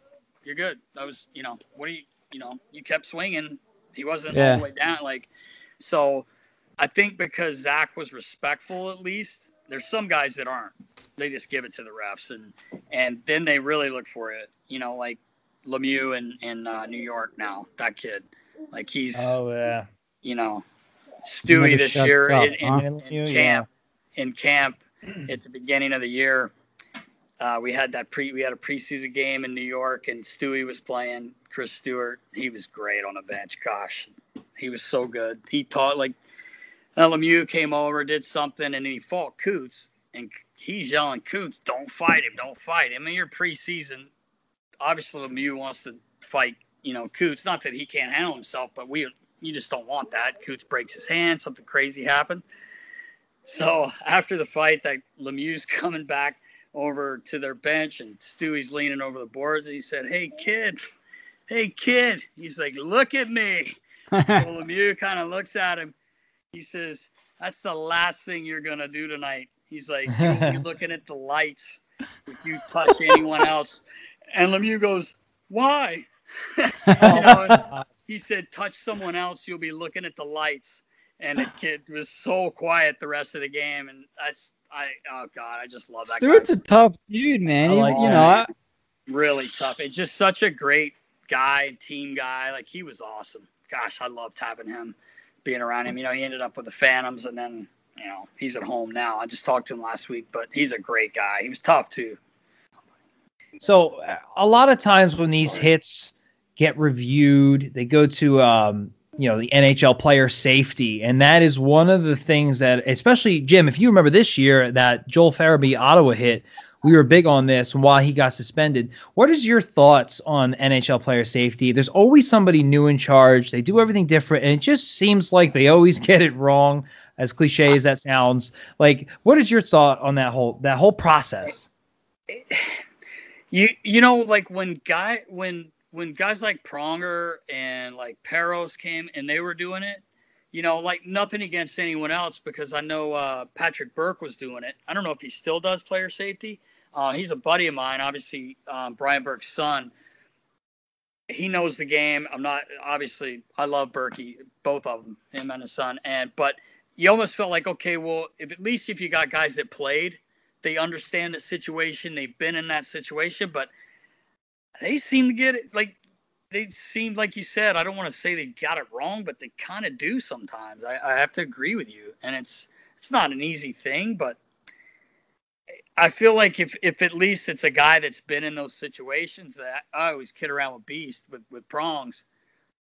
You're good. I was, you know, what do you, you know, you kept swinging. He wasn't yeah. all the way down. Like, so I think because Zach was respectful, at least, there's some guys that aren't. They just give it to the refs and, and then they really look for it. You know, like Lemieux in, in uh, New York now, that kid. Like he's oh yeah, you know, Stewie this year up, in, in, huh? in, camp. Yeah. In camp at the beginning of the year, uh, we had that pre we had a preseason game in New York, and Stewie was playing. Chris Stewart, he was great on the bench. Gosh, he was so good. He taught like Lemieux came over, did something, and he fought Coots, and he's yelling, "Coots, don't fight him! Don't fight him!" I mean, you're preseason. Obviously, Lemieux wants to fight you know, Coots. Not that he can't handle himself, but we you just don't want that. Coots breaks his hand, something crazy happened. So after the fight, that Lemieux's coming back over to their bench, and Stewie's leaning over the boards, and he said, "Hey kid, hey kid," he's like, "Look at me." so Lemieux kind of looks at him. He says, "That's the last thing you're gonna do tonight." He's like, "You'll be looking at the lights if you touch anyone else." And Lemieux goes, "Why?" you know, he said, "Touch someone else, you'll be looking at the lights." And the kid was so quiet the rest of the game, and that's I. Oh God, I just love that. Stewart's a tough dude, man. He, like you know, I, really tough. It's just such a great guy, team guy. Like he was awesome. Gosh, I loved having him, being around him. You know, he ended up with the Phantoms, and then you know he's at home now. I just talked to him last week, but he's a great guy. He was tough too. So a lot of times when these hits get reviewed. They go to um, you know the NHL player safety, and that is one of the things that, especially Jim, if you remember this year that Joel Farabee Ottawa hit, we were big on this and why he got suspended. What is your thoughts on NHL player safety? There's always somebody new in charge. They do everything different, and it just seems like they always get it wrong. As cliche as that sounds, like what is your thought on that whole that whole process? You you know like when guy when when guys like Pronger and like Parros came and they were doing it, you know, like nothing against anyone else because I know uh, Patrick Burke was doing it. I don't know if he still does player safety. Uh, he's a buddy of mine, obviously um, Brian Burke's son. He knows the game. I'm not obviously. I love Berkey, both of them, him and his son. And but you almost felt like okay, well, if at least if you got guys that played, they understand the situation. They've been in that situation, but they seem to get it like they seem like you said. I don't want to say they got it wrong, but they kind of do sometimes. I, I have to agree with you, and it's it's not an easy thing, but I feel like if if at least it's a guy that's been in those situations that I always kid around with Beast with with prongs.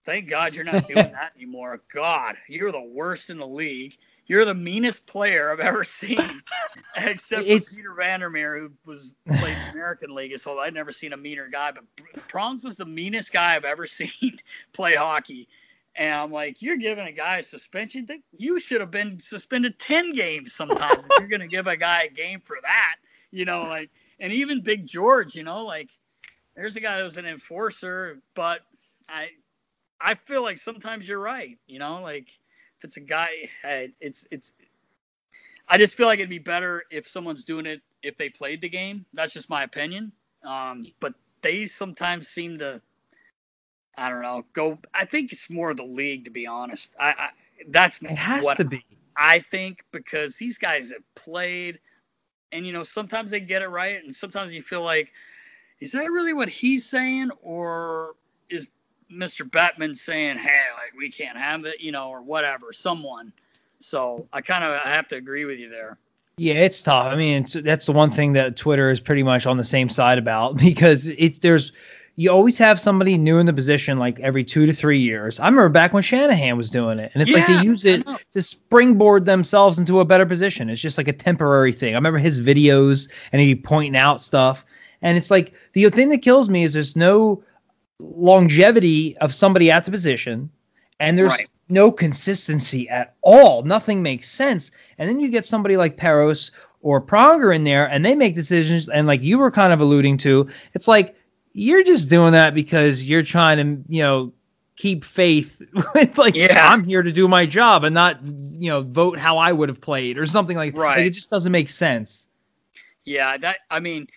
Thank God you're not doing that anymore. God, you're the worst in the league. You're the meanest player I've ever seen, except for it's, Peter Vandermeer, who was played the American League. So I'd never seen a meaner guy. But Prongs was the meanest guy I've ever seen play hockey. And I'm like, you're giving a guy a suspension. You should have been suspended ten games. Sometimes if you're going to give a guy a game for that, you know, like, and even Big George, you know, like, there's a guy that was an enforcer, but I, I feel like sometimes you're right. You know, like if it's a guy, it's it's. I just feel like it'd be better if someone's doing it if they played the game. That's just my opinion. Um, but they sometimes seem to I don't know. Go. I think it's more the league, to be honest. I, I that's It has what to be. I think because these guys have played, and you know sometimes they get it right, and sometimes you feel like, is that really what he's saying, or is Mr. Bettman saying, hey, like we can't have it, you know, or whatever, someone. So I kind of I have to agree with you there. Yeah, it's tough. I mean, it's, that's the one thing that Twitter is pretty much on the same side about because it's there's you always have somebody new in the position like every two to three years. I remember back when Shanahan was doing it, and it's like they use it to springboard themselves into a better position. It's just like a temporary thing. I remember his videos and he'd be pointing out stuff, and it's like the thing that kills me is there's no longevity of somebody at the position, and there's Right. no consistency at all. Nothing makes sense. And then you get somebody like Parros or Pronger in there, and they make decisions. And like you were kind of alluding to, it's like you're just doing that because you're trying to, you know, keep faith with like Yeah. I'm here to do my job and not, you know, vote how I would have played or something like Right. Like, it just doesn't make sense. Yeah, that I mean,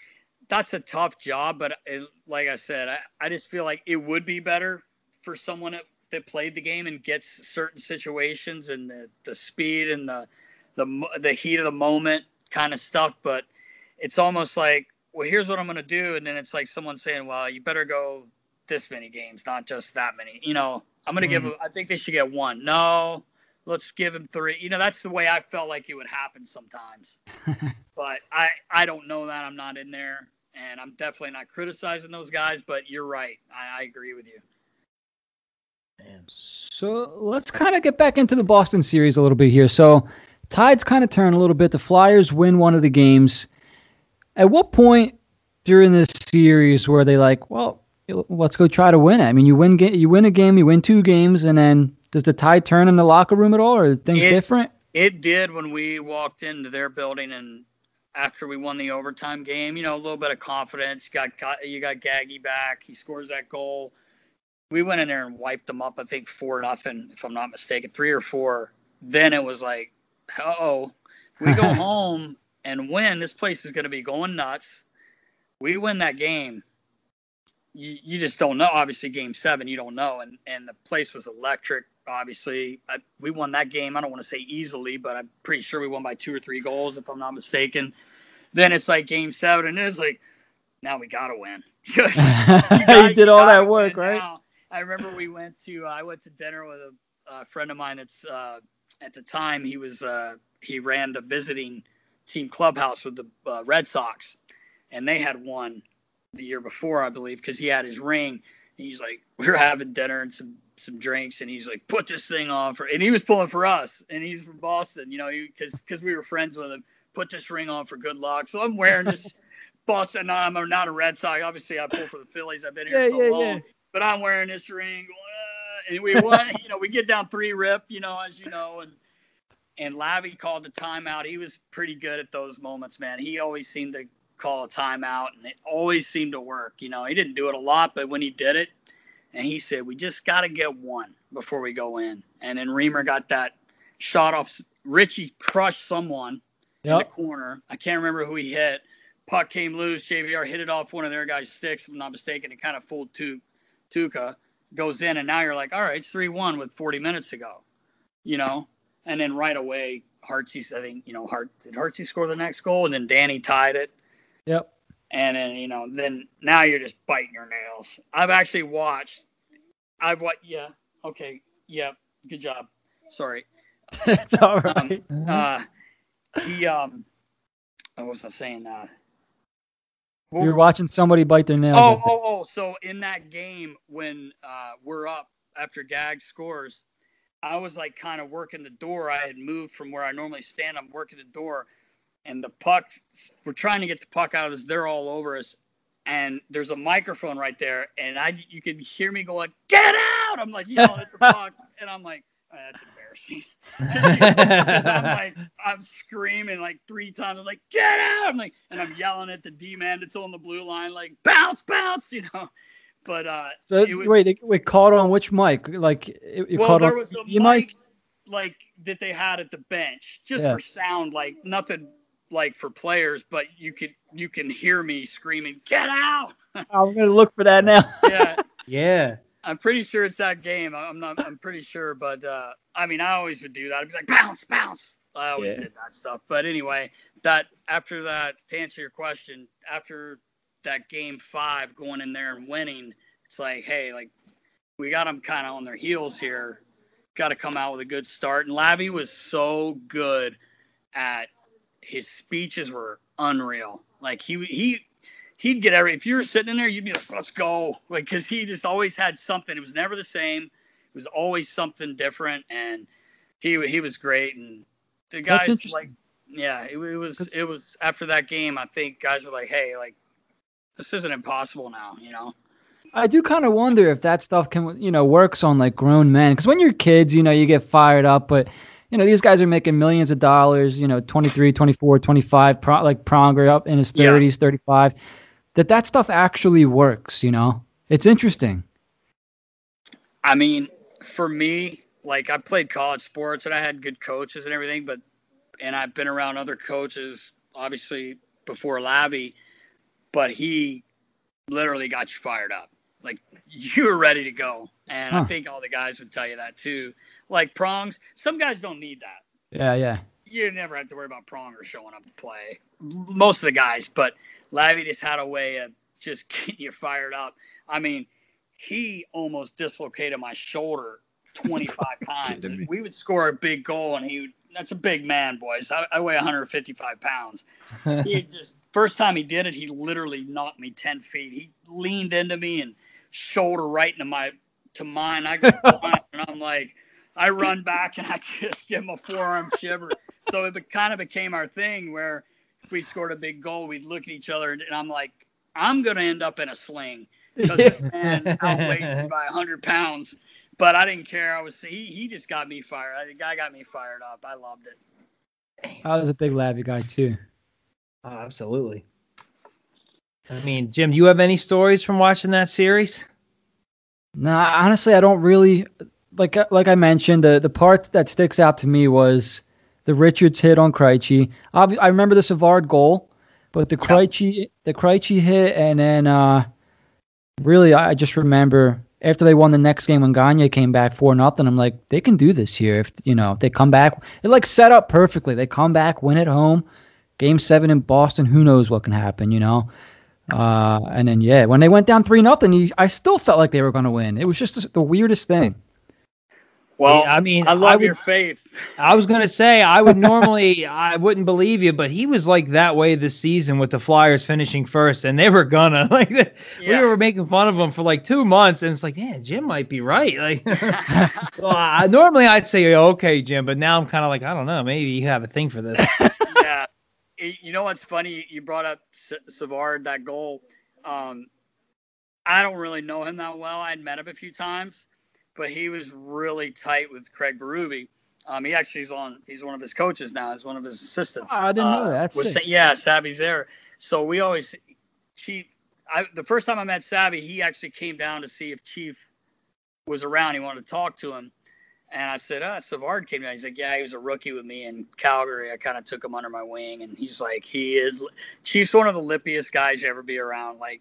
that's a tough job, but it, like I said, I, I just feel like it would be better for someone that, that played the game and gets certain situations and the, the speed and the the the heat of the moment kind of stuff. But it's almost like, well, here's what I'm going to do, and then it's like someone saying, well, you better go this many games, not just that many. You know, I'm going to give. Mhm. them I think they should get one. No, let's give him three. You know, that's the way I felt like it would happen sometimes but I I don't know that I'm not in there, and I'm definitely not criticizing those guys. But you're right, I, I agree with you. So let's kind of get back into the Boston series a little bit here. So tides kind of turn a little bit. The Flyers win one of the games. At what point during this series were they like, well, let's go try to win it? I mean, you win ga- you win a game, you win two games, and then does the tide turn in the locker room at all, or are things It- different? It did when we walked into their building and after we won the overtime game, you know, a little bit of confidence. You got got- you got Gaggy back. He scores that goal. We went in there and wiped them up. I think four nothing, if I'm not mistaken, three or four. Then it was like, oh, we go home and win. This place is going to be going nuts. We win that game. You, you just don't know. Obviously, game seven, you don't know. And and the place was electric. Obviously, I, we won that game. I don't want to say easily, but I'm pretty sure we won by two or three goals, if I'm not mistaken. Then it's like game seven, and it's like, now we got to win. You you gotta- did all that work, right? now. I remember we went to I went to dinner with a, a friend of mine that's uh, at the time he was uh, he ran the visiting team clubhouse with the uh, Red Sox, and they had won the year before I believe because he had his ring. And he's like, we're having dinner and some some drinks, and he's like, put this thing on for, and he was pulling for us, and he's from Boston, you know, because because we were friends with him. Put this ring on for good luck. So I'm wearing this. Boston. No, I'm not a Red Sox. Obviously, I pull for the Phillies. I've been here Yeah, so yeah, long. yeah. But I'm wearing this ring, and we won. you know, we get down three rip. You know, as you know, and and Lavi called the timeout. He was pretty good at those moments, man. He always seemed to call a timeout, and it always seemed to work. You know, he didn't do it a lot, but when he did it, and he said, "We just got to get one before we go in." And then Reamer got that shot off. Richie crushed someone in the corner. I can't remember who he hit. Puck came loose. JVR hit it off one of their guys' sticks, if I'm not mistaken. It kind of fooled Tu- Tuukka. Goes in, and now you're like, all right, it's 3 1 with 40 minutes to go, you know? And then right away, Hartsey, I think, you know, Hart, did Hartsey score the next goal? And then Danny tied it. Yep. And then, you know, then now you're just biting your nails. I've actually watched, I've what, yeah, okay, yeah, good job. Sorry. it's all right. Uh, he, um, I wasn't saying, uh, You're watching somebody bite their nails. Oh, oh, oh! So in that game, when uh, we're up after Gag scores, I was like kind of working the door. I had moved from where I normally stand. I'm working the door, and the puck. We're trying to get the puck out of us. They're all over us, and there's a microphone right there, and I you can hear me going, "Get out!" I'm like yelling at the puck, and I'm like, oh, "That's embarrassing." I'm like, I'm screaming like three times. I'm like, get out! I'm like, and I'm yelling at the D man that's on the blue line, like, bounce, bounce, you know. But uh, So was- wait, it, it caught on which mic? Like it, it well, caught there on was a the mic like that they had at the bench just Yeah. for sound, like nothing like for players, but you could you can hear me screaming, get out! I'm gonna look for that now. yeah, Yeah. I'm pretty sure it's that game. I'm not. I'm pretty sure, but uh, I mean, I always would do that. I'd be like, bounce, bounce. I always yeah. did that stuff. But anyway, that after that, to answer your question, after that game five, going in there and winning, it's like, hey, like we got them kind of on their heels here. Got to come out with a good start. And Lavi was so good at his speeches were unreal. Like he he he'd get every. If you were sitting in there, you'd be like, "Let's go!" Like because he just always had something. It was never the same. It was always something different, and he he was great. And the guys like, yeah, it, it was it was after that game. I think guys were like, "Hey, like this isn't impossible now," you know. I do kind of wonder if that stuff can, you know, works on like grown men. Because when you're kids, you know, you get fired up, but you know, these guys are making millions of dollars, you know, 23, 24, 25, pro- like Pronger up in his 30s, yeah. 35 that that stuff actually works, you know? It's interesting. I mean, for me, like I played college sports and I had good coaches and everything, but and I've been around other coaches obviously before Lavi, but he literally got you fired up. Like you were ready to go. And huh. I think all the guys would tell you that too. Like prongs, some guys don't need that. Yeah, yeah. You never have to worry about pronger showing up to play. Most of the guys, but Lavi just had a way of just getting you fired up. I mean, he almost dislocated my shoulder 25 times. We would score a big goal, and he would, that's a big man, boys. I, I weigh 155 pounds. He just first time he did it, he literally knocked me 10 feet. He leaned into me and shoulder right into my to mine. I go and I'm like, I run back and I just give him a forearm shiver. So it kind of became our thing where if we scored a big goal, we'd look at each other and I'm like, I'm going to end up in a sling because this man outweighs me by 100 pounds. But I didn't care. I was he he just got me fired. The guy got me fired up. I loved it. I was a big Lavi guy too. Oh, absolutely. I mean, Jim, do you have any stories from watching that series? No, honestly, I don't really like like I mentioned. The the part that sticks out to me was the Richards hit on Krejci. I remember the Savard goal, but the Krejci, the Krejci hit, and then uh, really, I just remember after they won the next game when Gagne came back for nothing. I'm like, they can do this here. If you know, they come back, it like set up perfectly. They come back, win at home, game seven in Boston. Who knows what can happen? You know. Uh, and then yeah, when they went down three nothing, I still felt like they were going to win. It was just the weirdest thing. Well, I mean, I love I would, your faith. I was gonna say I would normally I wouldn't believe you, but he was like that way this season with the Flyers finishing first, and they were gonna like yeah. we were making fun of him for like two months, and it's like, yeah, Jim might be right. Like, well, I, normally I'd say okay, Jim, but now I'm kind of like I don't know, maybe you have a thing for this. yeah, you know what's funny? You brought up Savard that goal. Um, I don't really know him that well. I'd met him a few times but he was really tight with Craig Berube. Um, he actually is on. He's one of his coaches now. He's one of his assistants. I didn't uh, know that. Was, yeah, Savvy's there. So we always Chief. I, the first time I met Savvy, he actually came down to see if Chief was around. He wanted to talk to him, and I said, "Ah, oh, Savard came down." He's like, "Yeah, he was a rookie with me in Calgary. I kind of took him under my wing." And he's like, "He is Chief's one of the lippiest guys you ever be around. Like,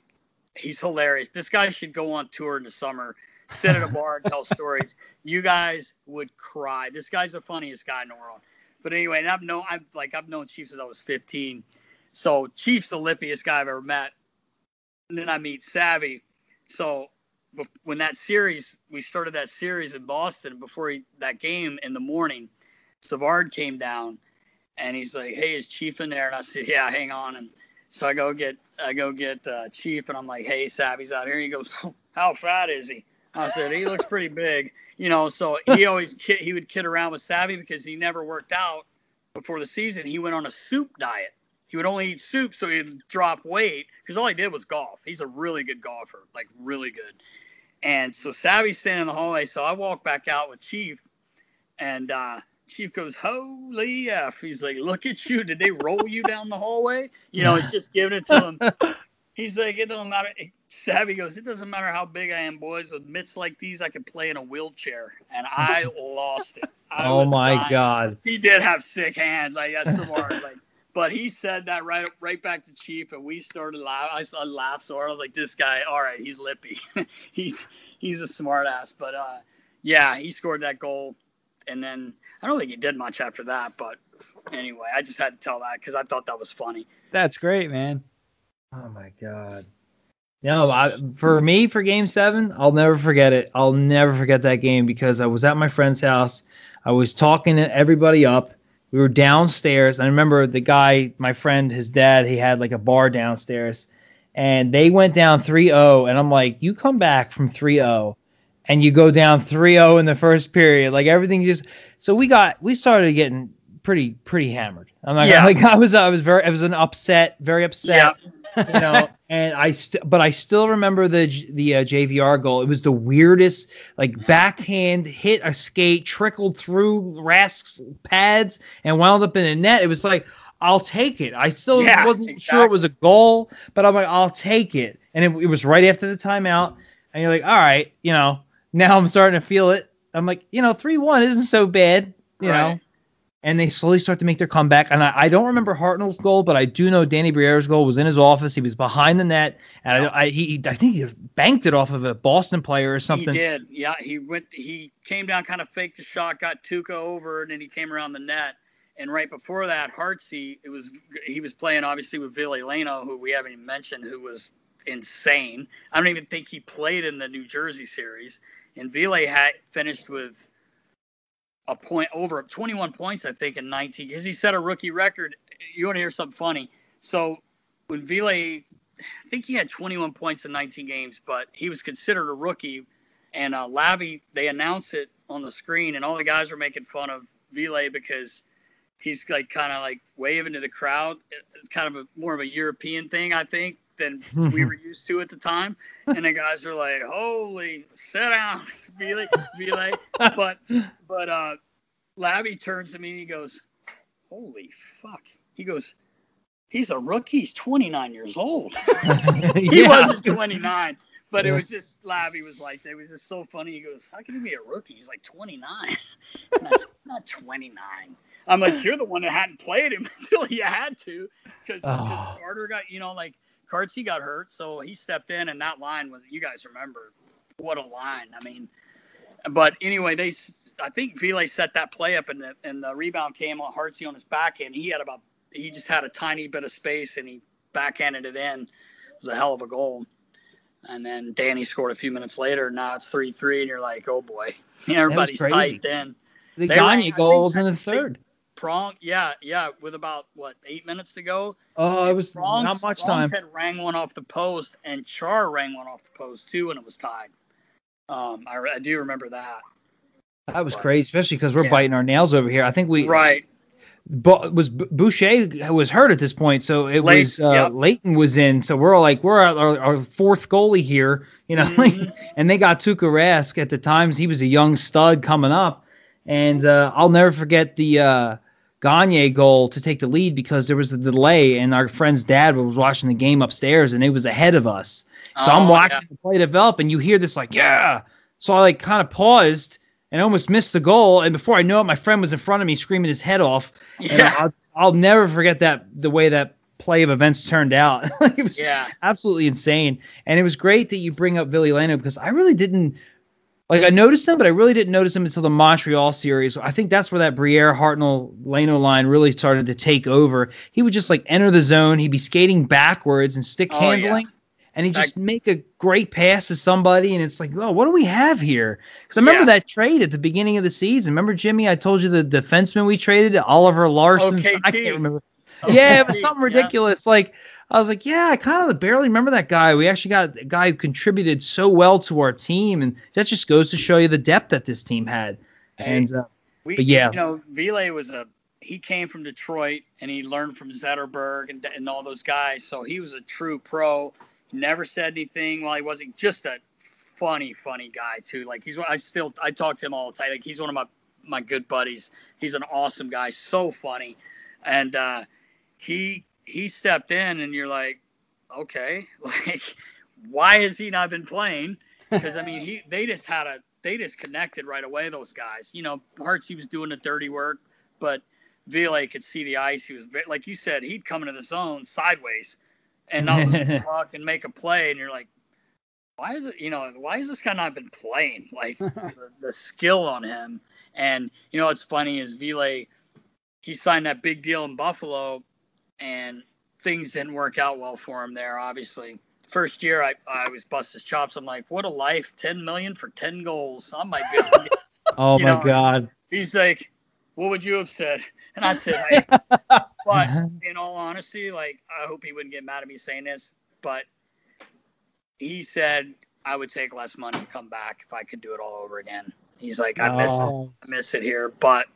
he's hilarious. This guy should go on tour in the summer." Sit at a bar and tell stories. You guys would cry. This guy's the funniest guy in the world. But anyway, and I've known I've like I've known Chief since I was 15. So Chief's the lippiest guy I've ever met. And then I meet Savvy. So when that series we started that series in Boston before he, that game in the morning, Savard came down and he's like, "Hey, is Chief in there?" And I said, "Yeah, hang on." And so I go get I go get uh, Chief and I'm like, "Hey, Savvy's out here." He goes, "How fat is he?" I said he looks pretty big, you know. So he always kid, he would kid around with Savvy because he never worked out before the season. He went on a soup diet. He would only eat soup so he'd drop weight because all he did was golf. He's a really good golfer, like really good. And so Savvy's standing in the hallway. So I walk back out with Chief, and uh, Chief goes, "Holy f!" He's like, "Look at you! Did they roll you down the hallway?" You know, he's just giving it to him. He's like, "It don't matter." Savvy goes, it doesn't matter how big I am, boys. With mitts like these, I can play in a wheelchair. And I lost it. I oh my dying. god. He did have sick hands. I guess Savard, like but he said that right right back to Chief, and we started laugh. I saw laugh so hard. I was like, "This guy, all right, he's lippy. he's he's a smart ass." But uh, yeah, he scored that goal, and then I don't think he did much after that. But anyway, I just had to tell that because I thought that was funny. That's great, man. Oh my god. No, I, for me, for Game Seven, I'll never forget it. I'll never forget that game because I was at my friend's house. I was talking to everybody up. We were downstairs. I remember the guy, my friend, his dad, he had like a bar downstairs, and they went down 3-0. And I'm like, you come back from 3-0, and you go down 3-0 in the first period, like everything just. So we got, we started getting pretty, pretty hammered. I'm like, Yeah. like I was, I was very, I was an upset, very upset Yeah. You know, and I st- but I still remember the the uh, JVR goal. It was the weirdest, like backhand hit a skate, trickled through Rask's pads, and wound up in a net. It was like I'll take it. I still Yeah, wasn't sure it was a goal, but I'm like I'll take it. And it, it was right after the timeout, and you're like, all right, you know, now I'm starting to feel it. I'm like, you know, three one isn't so bad, you know Right. And they slowly start to make their comeback. And I, I don't remember Hartnell's goal, but I do know Danny Briere's goal was in his office. He was behind the net, and I, I he I think he banked it off of a Boston player or something. He did. Yeah, he went. He came down, kind of faked the shot, got Tuukka over, and then he came around the net. And right before that, Hartsey, it was he was playing obviously with Ville Leino, who we haven't even mentioned, who was insane. I don't even think he played in the New Jersey series. And Ville had finished with a point over 21 points, I think, in 19 because he set a rookie record. You want to hear something funny? So when Ville, I think he had 21 points in 19 games, but he was considered a rookie. And uh, Lavi, they announce it on the screen, and all the guys were making fun of Ville because he's like kind of like waving to the crowd. It's kind of a more of a European thing, I think, than we were used to at the time. And the guys are like, "Holy, sit down, Ville, Ville." But but uh, Labby turns to me and he goes, "Holy fuck!" He goes, "He's a rookie. He's 29 years old." he Yeah, was wasn't 29, but it was just Labby was like, it was just so funny. He goes, "How can he be a rookie? He's like 29." And I said, not 29. I'm like, you're the one that hadn't played him until you had to, because Oh. Carter got, you know, like Cartsy got hurt, so he stepped in, and that line was, you guys remember, what a line. I mean, but anyway, they I think Ville set that play up, and the, and the rebound came on Hartsey on his backhand. He had about, he just had a tiny bit of space, and he backhanded it in. It was a hell of a goal. And then Danny scored a few minutes later. Now it's three three, and you're like, oh boy, everybody's tight. Then The They Gagne goals in the third. Prong, yeah, yeah, with about what eight minutes to go. Oh, it was Prong, not much time. had rang one off the post, and Char rang one off the post too, and it was tied. Um, I, I do remember that. That was crazy, especially because we're Yeah. biting our nails over here. I think we Right. But was Boucher was hurt at this point, so it Late- was uh, yep. Leighton was in. So we're all like, we're our, our fourth goalie here, you know. Mhm. and they got Tuukka Rask at the times. He was a young stud coming up, and uh, I'll never forget the uh, Gagne goal to take the lead because there was a delay, and our friend's dad was watching the game upstairs, and it was ahead of us. So I'm Oh, watching yeah. the play develop, and you hear this like, yeah. So I like kind of paused and almost missed the goal, and before I know it, my friend was in front of me screaming his head off. And Yeah. I'll, I'll never forget that the way that play of events turned out. it was Yeah. absolutely insane, and it was great that you bring up Ville Leino because I really didn't like I noticed him, but I really didn't notice him until the Montreal series. I think that's where that Briere Hartnell Leino line really started to take over. He would just like enter the zone, he'd be skating backwards and stick Oh, yeah. handling. And he'd just make a great pass to somebody, and it's like, oh, what do we have here? Because I remember Yeah. that trade at the beginning of the season. Remember, Jimmy? I told you the defenseman we traded, Oliver Larson. I can't remember. Yeah, it was OKT, something yeah. ridiculous. Like I was like, yeah, I kind of barely remember that guy. We actually got a guy who contributed so well to our team, and that just goes to show you the depth that this team had. Hey, And uh, We, yeah. you know, Ville was a he came from Detroit and he learned from Zetterberg and, and all those guys. So he was a true pro. He never said anything while he wasn't just a funny, funny guy too. Like he's I still I talk to him all the time. Like he's one of my my good buddies. He's an awesome guy, so funny, and uh, he he stepped in and you're like, okay, like why has he not been playing? Because I mean, he they just had a they just connected right away. Those guys, you know, Hartsey was doing the dirty work, but Ville could see the ice. He was like you said, he'd come into the zone sideways and not walk and make a play. And you're like, why is it, you know, why has this guy not been playing? Like the, the, skill on him. And, you know, what's funny is Ville, he signed that big deal in Buffalo and things didn't work out well for him there, obviously. First year, I, I was bust his chops. I'm like, what a life, 10 million for 10 goals. I might be. oh my know, God. He's like, what would you have said? And I said, hey. but in all honesty, like, I hope he wouldn't get mad at me saying this, but he said I would take less money and come back if I could do it all over again. He's like, I miss oh. it. I miss it here, but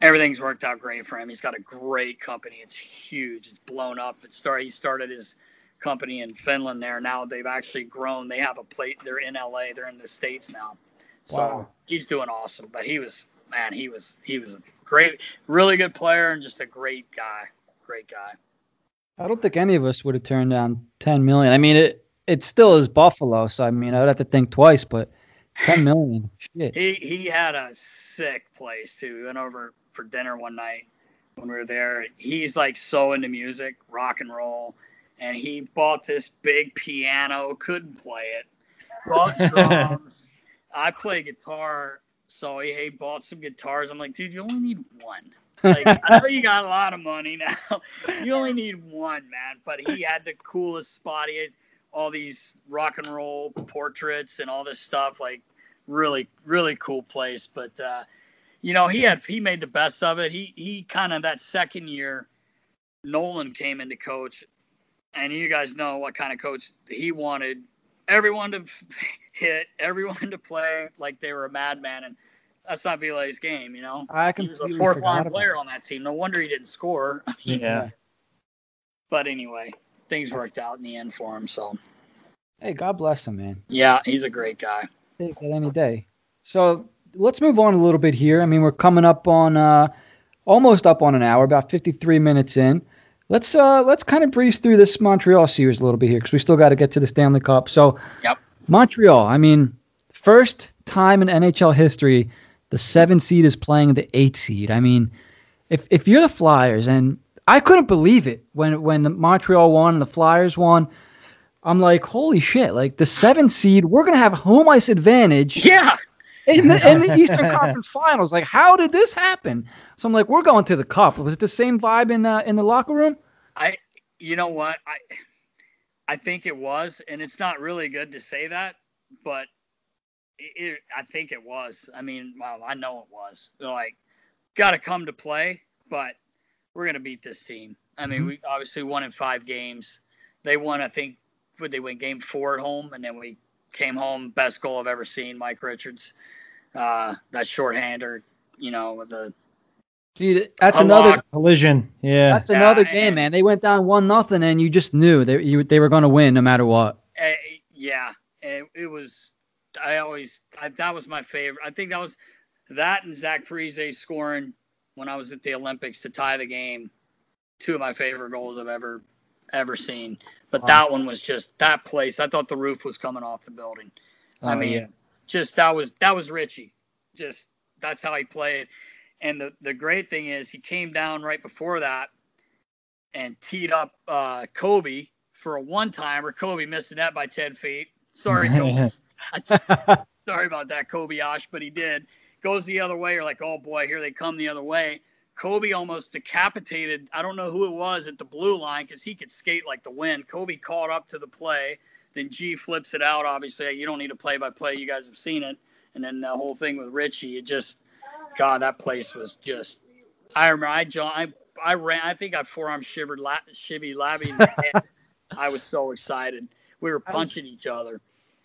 everything's worked out great for him. He's got a great company. It's huge. It's blown up. It started. He started his company in Finland there. Now they've actually grown. They have a plate. They're in LA. They're in the states now. So wow. he's doing awesome. But he was man. He was he was a great, really good player and just a great guy. Great guy. I don't think any of us would have turned down 10 million. I mean, it it still is Buffalo, so I mean, I would have to think twice, but 10 million. Shit. He he had a sick place too. We went over for dinner one night when we were there. He's like so into music, rock and roll, and he bought this big piano. Couldn't play it. Bought drums. I play guitar, so he, he bought some guitars. I'm like, dude, you only need one. Like, I know you got a lot of money now. you only need one, man. But he had the coolest spot. He had all these rock and roll portraits and all this stuff. Like, really, really cool place. But uh, you know, he had he made the best of it. He he kind of that second year, Nolan came into coach, and you guys know what kind of coach he wanted. Everyone to hit, everyone to play like they were a madman, and that's not Ville's game. You know, I he was a fourth line player on that team. No wonder he didn't score. yeah. But anyway, things worked out in the end for him. So. Hey, God bless him, man. Yeah, he's a great guy. Take it any day. So let's move on a little bit here. I mean, we're coming up on uh, almost up on an hour, about 53 minutes in. Let's uh, let's kind of breeze through this Montreal series a little bit here because we still got to get to the Stanley Cup. So, yep. Montreal. I mean, first time in NHL history, the seven seed is playing the eight seed. I mean, if if you're the Flyers, and I couldn't believe it when when the Montreal won and the Flyers won. I'm like, holy shit! Like the seven seed, we're gonna have home ice advantage. Yeah in the, in the Eastern Conference Finals. Like, how did this happen? So I'm like, we're going to the cup. Was it the same vibe in uh, in the locker room? I, you know what, I, I think it was, and it's not really good to say that, but it, it, I think it was. I mean, well, I know it was. They're like, got to come to play, but we're gonna beat this team. I mean, mm-hmm. we obviously won in five games. They won, I think, would they win game four at home, and then we came home best goal I've ever seen. Mike Richards uh, that shorthander, you know, the Dude, that's another collision. Yeah, that's another uh, game, man. They went down one nothing, and you just knew they you, they were going to win no matter what. Uh, yeah, it, it, was. I always I, that was my favorite. I think that was that and Zach Parise scoring when I was at the Olympics to tie the game. Two of my favorite goals I've ever ever seen. But wow. that one was just that place. I thought the roof was coming off the building. Oh, I mean, yeah just that was that was Richie. Just that's how he played. And the the great thing is he came down right before that and teed up uh, Kobe for a one timer. Kobe missed the net by ten feet. Sorry, Kobe. sorry about that, Kobe Osh, but he did. Goes the other way. You're like, oh boy, here they come the other way. Kobe almost decapitated. I don't know who it was at the blue line because he could skate like the wind. Kobe caught up to the play then G flips it out. Obviously, you don't need a play by play. You guys have seen it. And then the whole thing with Richie, it just, God, that place was just. I remember I I I ran. I think I forearm shivered la, shivy labby. I was so excited. We were punching each other.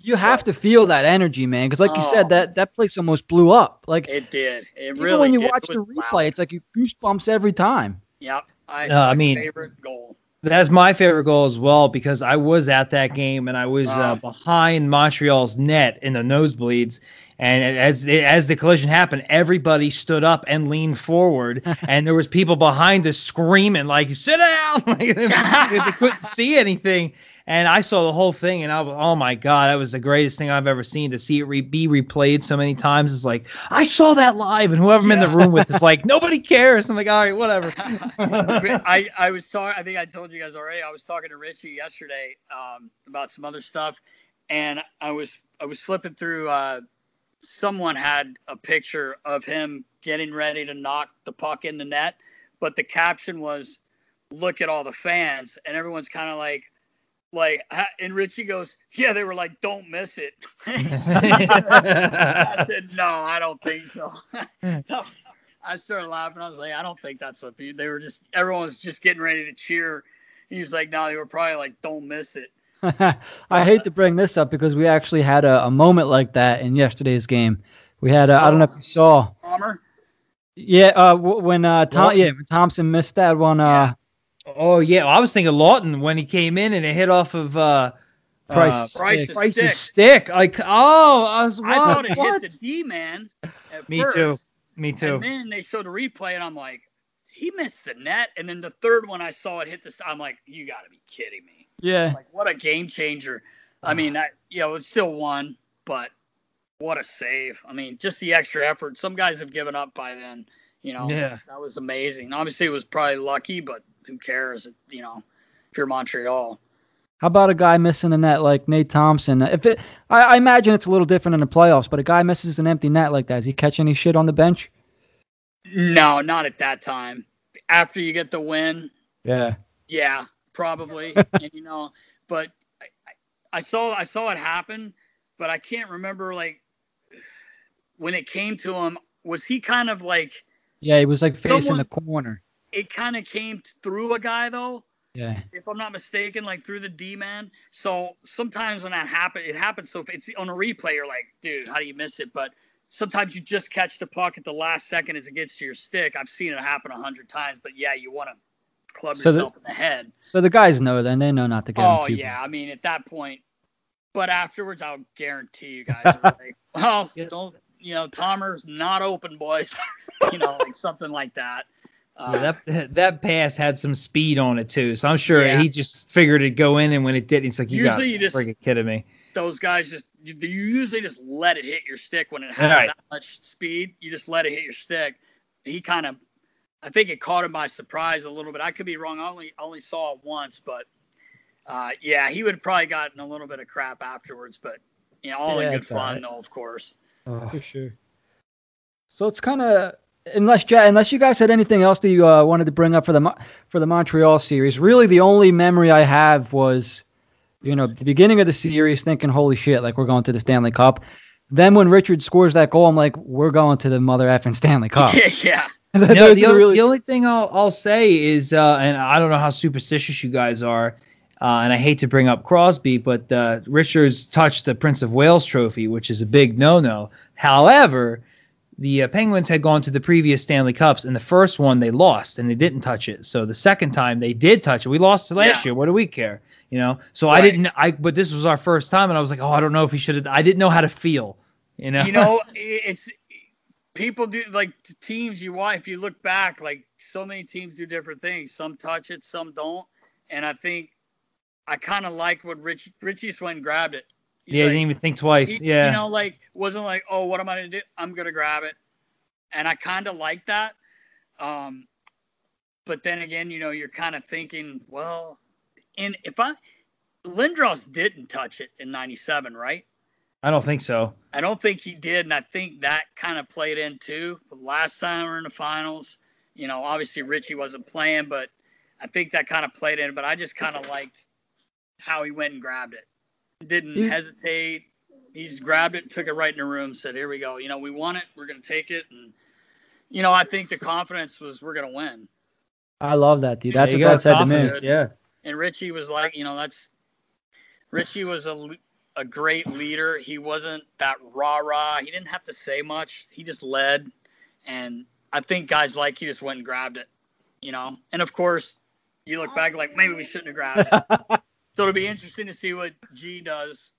You have but, to feel that energy, man, because like oh, you said, that that place almost blew up. Like it did. It even really. when you did. watch the replay, loud. it's like you goosebumps every time. Yep. I, uh, I mean, favorite goal. That's my favorite goal as well because I was at that game and I was uh, behind Montreal's net in the nosebleeds. And as as the collision happened, everybody stood up and leaned forward, and there was people behind us screaming like "Sit down!" like they couldn't see anything. And I saw the whole thing, and I was, oh my god, that was the greatest thing I've ever seen. To see it re- be replayed so many times is like, I saw that live, and whoever I'm in the room with is like, nobody cares. I'm like, all right, whatever. I, I was talking. I think I told you guys already. I was talking to Richie yesterday um, about some other stuff, and I was I was flipping through. Uh, someone had a picture of him getting ready to knock the puck in the net, but the caption was, "Look at all the fans," and everyone's kind of like, like, and Richie goes, "Yeah, they were like, don't miss it." I said, "No, I don't think so." no. I started laughing. I was like, "I don't think that's what people, they were just. Everyone was just getting ready to cheer." He's like, "No, they were probably like, don't miss it." I hate to bring this up because we actually had a, a moment like that in yesterday's game. We had, uh, I don't know if you saw. Palmer. Yeah, uh, when uh, Tom, yeah, when Thompson missed that one. Uh, Oh yeah, well, I was thinking Lawton when he came in and it hit off of uh, Price, uh, Price's Price's stick. stick. Like, oh, I was I thought it what? hit the D man. Me first, too. Me too. And then they showed a replay, and I'm like, he missed the net. And then the third one, I saw it hit the. I'm like, you got to be kidding me! yeah, Like, what a game changer. I mean, I, you know, it's still one, but what a save! I mean, just the extra effort. Some guys have given up by then. You know, Yeah. that was amazing. Obviously, it was probably lucky, but who cares? You know, if you're Montreal. How about a guy missing a net like Nate Thompson? If it, I, I imagine it's a little different in the playoffs, but a guy misses an empty net like that, does he catch any shit on the bench? No, not at that time. After you get the win, Yeah, Yeah, probably. and you know, but I, I- I saw I saw it happen, but I can't remember like when it came to him. Was he kind of like yeah, he was like facing Someone- the corner. It? Kind of came through a guy though, Yeah, if I'm not mistaken, like through the D man. So sometimes when that happens, it happens. So if it's on a replay, you're like, dude, how do you miss it? But sometimes you just catch the puck at the last second as it gets to your stick. I've seen it happen a hundred times, but yeah, you want to club So the- yourself in the head. so the guys know then they know not to get Oh yeah, I mean at that point, but afterwards, I'll guarantee you guys are like, well, Yes. don't you know, Tomer's not open, boys. you know, like something like that. Uh, Yeah, that that pass had some speed on it too, so I'm sure Yeah. he just figured it'd go in, and when it did, he's like, "You got you just- freaking kidding me." those guys just you, you usually just let it hit your stick when it has Right. that much speed. You just let it hit your stick. He kind of, I think it caught him by surprise a little bit. I could be wrong. I only only saw it once, but uh, yeah, he would have probably gotten a little bit of crap afterwards. But you know, all Yeah, in good fun right. though, of course. for sure. So it's kind of unless Ja- unless you guys had anything else that you uh, wanted to bring up for the for the Montreal series. Really, the only memory I have was, you know, the beginning of the series, thinking, "Holy shit!" Like we're going to the Stanley Cup. Then when Richard scores that goal, I'm like, "We're going to the mother effing Stanley Cup." yeah, yeah. No, Those the, only, really- the only thing I'll, I'll say is, uh, and I don't know how superstitious you guys are, uh, and I hate to bring up Crosby, but uh, Richards touched the Prince of Wales trophy, which is a big no-no. However, the uh, Penguins had gone to the previous Stanley Cups, and the first one they lost, and they didn't touch it. So the second time they did touch it. We lost it last Yeah. year. What do we care? You know. So I didn't. I but this was our first time, and I was like, oh, I don't know if he should have. I didn't know how to feel. You know. you know, it's people do like teams you watch. If you look back, like so many teams do different things. Some touch it, some don't. And I think I kind of like what Rich Richie Swen grabbed it. Yeah, like- didn't even think twice. he- yeah. you know, like wasn't like, oh, what am I gonna do? I'm gonna grab it, and I kind of like that. Um, but then again, you know, you're kind of thinking, well, and if I Lindros didn't touch it in '97, right? I don't think so. I don't think he did, and I think that kind of played in too. But last time we were in the finals, you know, obviously Richie wasn't playing, but I think that kind of played in. But I just kind of liked how he went and grabbed it. Didn't He's- hesitate. He's grabbed it, took it right in the room, said, "Here we go. You know, we won it. We're gonna take it." And you know, I think the confidence was we're gonna win. I love that, dude. That's Yeah, what you got God said to me. Yeah. And Richie was like, you know, that's Richie was a a great leader. He wasn't that rah rah. He didn't have to say much. He just led, and I think guys like he just went and grabbed it, you know. And of course, you look back like maybe we shouldn't have grabbed it. so it'll be interesting to see what G does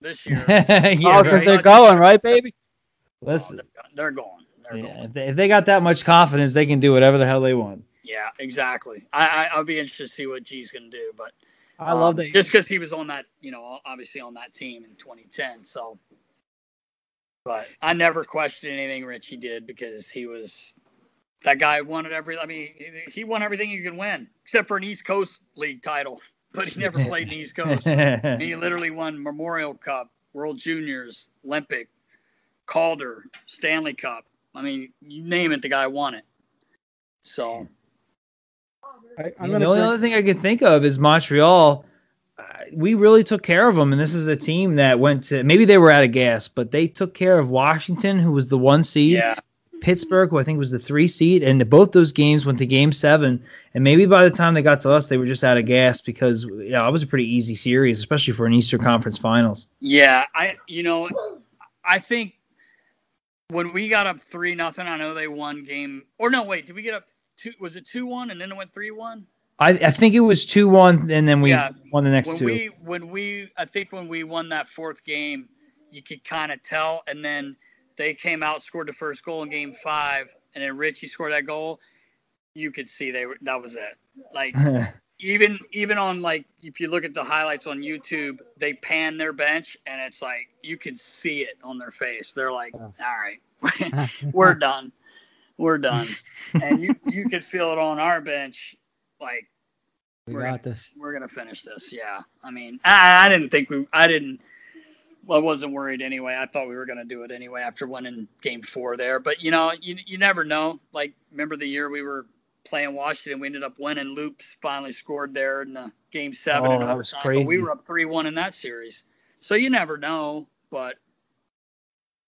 this year. yeah, oh, because right. they're going right, baby. Let's, Oh, they're, they're going. They're yeah, going. if, they, if they got that much confidence, they can do whatever the hell they want. Yeah, exactly. I, I I'll be interested to see what G's gonna do, but I love Um, that. Just because he was on that, you know, obviously on that team in 2010. So, but I never questioned anything Richie did because he was that guy wanted every. I mean, he won everything you could win except for an East Coast League title, but he never played in the East Coast. He literally won Memorial Cup, World Juniors, Olympic, Calder, Stanley Cup. I mean, you name it, the guy won it. So I, I'm the gonna only bring- other thing I can think of is Montreal. Uh, we really took care of them, and this is a team that went to maybe they were out of gas, but they took care of Washington, who was the one seed, yeah, Pittsburgh, who I think was the three seed, and both those games went to Game Seven. And maybe by the time they got to us, they were just out of gas because yeah, it was a pretty easy series, especially for an Eastern Conference Finals. yeah. I you know, I think when we got up three nothing, I know they won game. Or no, wait, did we get up two? Was it two one and then it went three one? I, I think it was two one, and then we Yeah. won the next When two. we when we I think when we won that fourth game, you could kind of tell, and then they came out scored the first goal in game five, and then Richie scored that goal. You could see they were that was it. Like even even on like if you look at the highlights on YouTube, they pan their bench and it's like you can see it on their face. They're like, "All right, we're done, we're done," and you you could feel it on our bench, like we we're got this. we're gonna finish this. Yeah, I mean, I, I didn't think we, I didn't. I wasn't worried anyway. I thought we were gonna do it anyway after winning Game Four there. But you know, you you never know. Like, remember the year we were playing Washington, we ended up winning. Loops finally scored there in the Game Seven. Oh, that was overtime, But we were up three one in that series, so you never know. But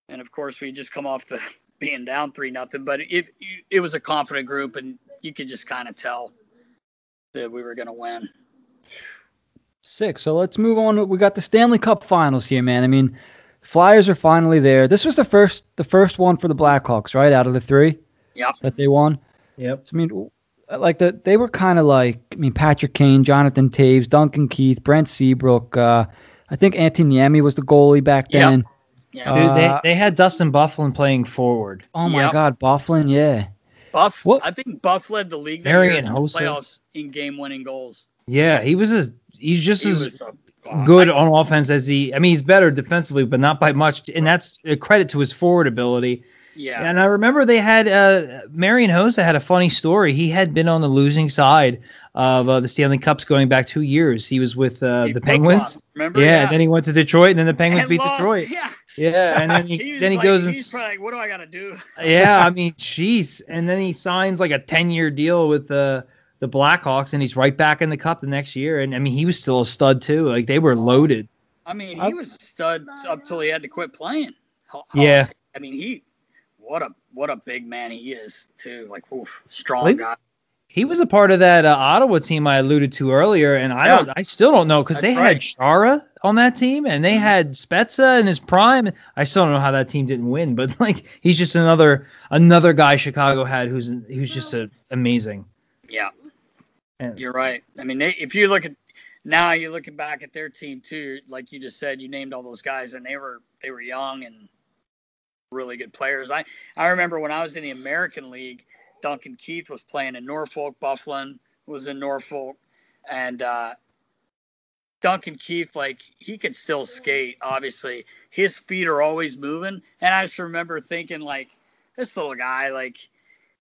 and of course, we just come off the being down three nothing. But it it was a confident group, and you could just kind of tell that we were gonna win. Six. So let's move on. We got the Stanley Cup Finals here, man. I mean, Flyers are finally there. This was the first, the first one for the Blackhawks, right? Out of the three Yep. that they won. yep. I mean, like the they were kind of like I mean Patrick Kane, Jonathan Toews, Duncan Keith, Brent Seabrook. Uh, I think Anthony Niemi was the goalie back Yep. then. Yeah. Dude, they, Uh, they had Dustin Byfuglien playing forward. Oh my Yep. God, Bufflin, yeah. Buff. What- I think Buff led the league that Marian year in Hossa. playoffs in game-winning goals. Yeah, he was as he's just He as good on offense as he. I mean, he's better defensively, but not by much. And that's a credit to his forward ability. Yeah. And I remember they had uh, Marian Hossa had a funny story. He had been on the losing side of uh, the Stanley Cups going back two years. He was with uh, the Penguins. Remember? Yeah, and then he went to Detroit, and then the Penguins And beat lost. Detroit. Yeah. Yeah, and then he, was then he like- goes and He's probably like, "What do I got to do?" yeah, I mean, jeez. And then he signs like a 10 year deal with the the Blackhawks, and he's right back in the cup the next year. And I mean, he was still a stud too. Like they were loaded. I mean, I- he was a stud up till he had to quit playing. Ho- Yeah. I mean, he what a what a big man he is too. Like, oof, strong Well, he- guy. He was a part of that uh, Ottawa team I alluded to earlier, and I Yeah. don't, I still don't know because they That's had right. Chara on that team, and they Mhm. had Spezza in his prime. I still don't know how that team didn't win, but like he's just another another guy Chicago had who's who's just a, amazing. Yeah, And- you're right. I mean, they, if you look at now, you're looking back at their team too. Like you just said, you named all those guys, and they were they were young and really good players. I I remember when I was in the American League, Duncan Keith was playing in Norfolk. Byfuglien was in Norfolk, and uh, Duncan Keith, like he could still skate. Obviously, his feet are always moving, and I just remember thinking like this little guy, like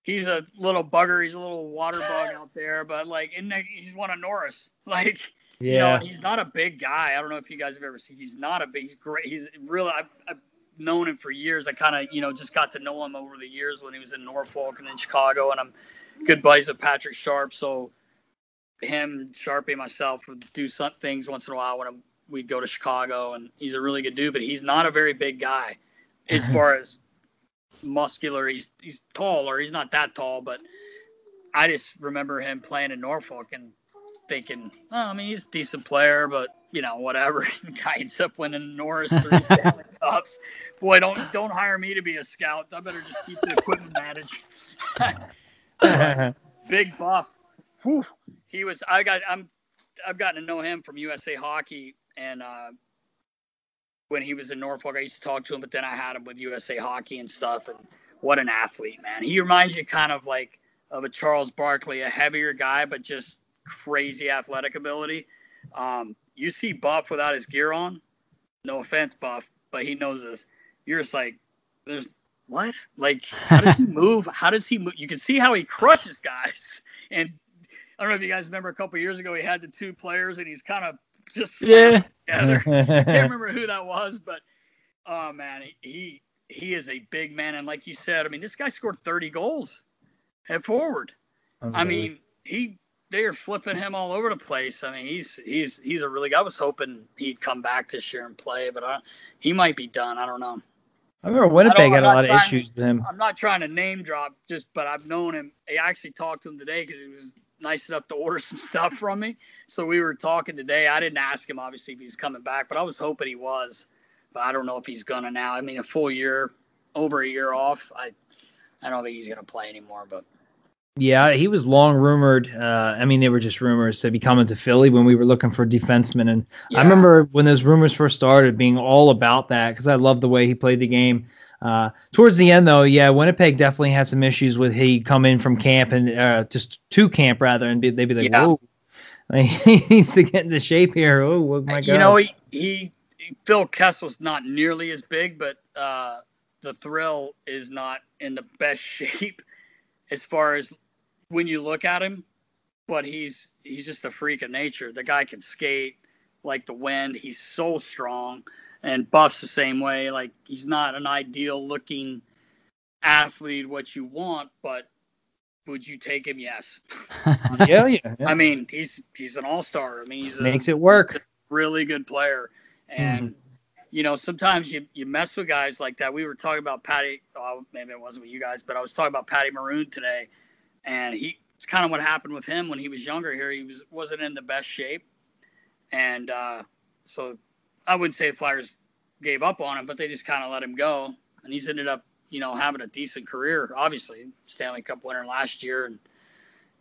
he's a little bugger, he's a little water bug out there, but like and he's one of Norris, like. You know, he's not a big guy. I don't know if you guys have ever seen. He's not a big. He's great. He's really. I've, I've known him for years. I kind of, you know, just got to know him over the years when he was in Norfolk and in Chicago, and I'm good buddies with Patrick Sharp. So him, Sharpie, and myself would do some things once in a while when I'm, we'd go to Chicago, and he's a really good dude. But he's not a very big guy as far as muscular. He's he's tall, or he's not that tall, but I just remember him playing in Norfolk and thinking, oh, I mean, he's a decent player, but you know, whatever. Guy ends up winning Norris three Stanley Cups. Boy, don't don't hire me to be a scout. I better just keep the equipment managed. Big buff. Whew. He was. I got. I'm. I've gotten to know him from USA Hockey, and uh, when he was in Norfolk, I used to talk to him. But then I had him with USA Hockey and stuff. And what an athlete, man! He reminds you kind of like of a Charles Barkley, a heavier guy, but just crazy athletic ability. Um, you see Buff without his gear on. No offense, Buff, but he knows this. You're just like, there's what? Like, how does he move? How does he move? You can see how he crushes guys. And I don't know if you guys remember a couple years ago, he had the two players and he's kind of just Yeah. together. Can't remember who that was, but oh man, he he is a big man. And like you said, I mean, this guy scored 30 goals at forward. I mean, he they are flipping him all over the place. I mean, he's he's he's a really. I was hoping he'd come back this year and play, but I, he might be done. I don't know. I remember Winnipeg I had a lot of trying to- issues with him. I'm not trying to name drop, just but I've known him. I actually talked to him today because he was nice enough to order some stuff from me. So we were talking today. I didn't ask him obviously if he's coming back, but I was hoping he was. But I don't know if he's gonna now. I mean, a full year, over a year off. I I don't think he's gonna play anymore. But Yeah, he was long rumored. Uh, I mean, they were just rumors to be coming to Philly when we were looking for defensemen. And yeah. I remember when those rumors first started, being all about that because I loved the way he played the game. Uh, towards the end, though, yeah, Winnipeg definitely had some issues with he come in from camp and uh, just to camp rather, and be, they'd be like, Yeah. "Whoa, like, he needs to get into shape here." Oh, my god! You know, he, he Phil Kessel's not nearly as big, but uh, the thrill is not in the best shape as far as when you look at him. But he's he's just a freak of nature. The guy can skate like the wind. He's so strong, and Buff's the same way. Like he's not an ideal looking athlete, what you want, but would you take him? Yes. yeah, yeah, yeah. I mean, he's he's an all star. I mean, he's a, makes it work. really good player. And you know, sometimes you you mess with guys like that. We were talking about Patty. Oh, maybe it wasn't with you guys, but I was talking about Patty Maroon today, and he. It's kind of what happened with him when he was younger. Here, he was wasn't in the best shape, and uh, so I wouldn't say Flyers gave up on him, but they just kind of let him go, and he's ended up, you know, having a decent career. Obviously, Stanley Cup winner last year, and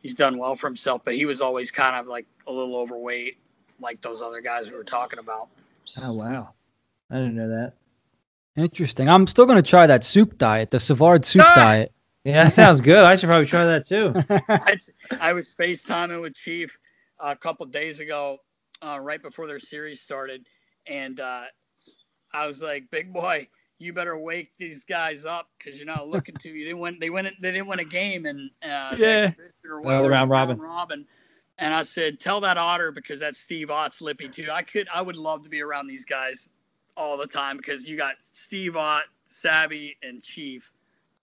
he's done well for himself. But he was always kind of like a little overweight, like those other guys we were talking about. Oh wow, I didn't know that. Interesting. I'm still gonna try that soup diet, the Savard soup Ah! diet. Yeah, that sounds good. I should probably try that too. I, I was FaceTiming with Chief a couple days ago, uh, right before their series started, and uh, I was like, "Big boy, you better wake these guys up because you're not looking to. You didn't win. They win. They didn't win a game, and uh, Yeah. or Well, round robin. robin. And I said, "Tell that otter because that's Steve Ott's lippy too. I could. I would love to be around these guys all the time because you got Steve Ott, Savvy, and Chief.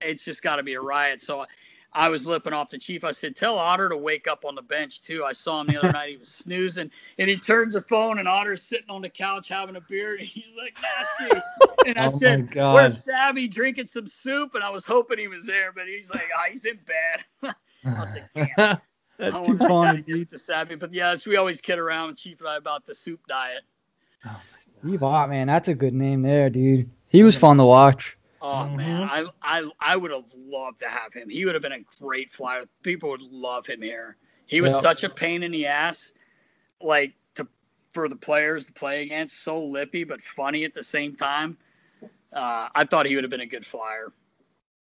It's just got to be a riot. So I was lipping off the chief. I said, "Tell Otter to wake up on the bench too." I saw him the other night. He was snoozing, and he turns the phone, and Otter's sitting on the couch having a beer, and he's like nasty. And I Oh said. "Where's Savvy drinking some soup?" And I was hoping he was there, but he's like, "Ah, he's in bed." I was like, "Damn." That's too I gotta funny, dude. To Savvy, but yes, we always kid around with Chief and I about the soup diet. Steve Ott, man, that's a good name there, dude. He was fun to watch. Oh man, I I I would have loved to have him. He would have been a great flyer. People would love him here. He was Yeah. such a pain in the ass, like to for the players to play against. So lippy but funny at the same time. Uh, I thought he would have been a good flyer.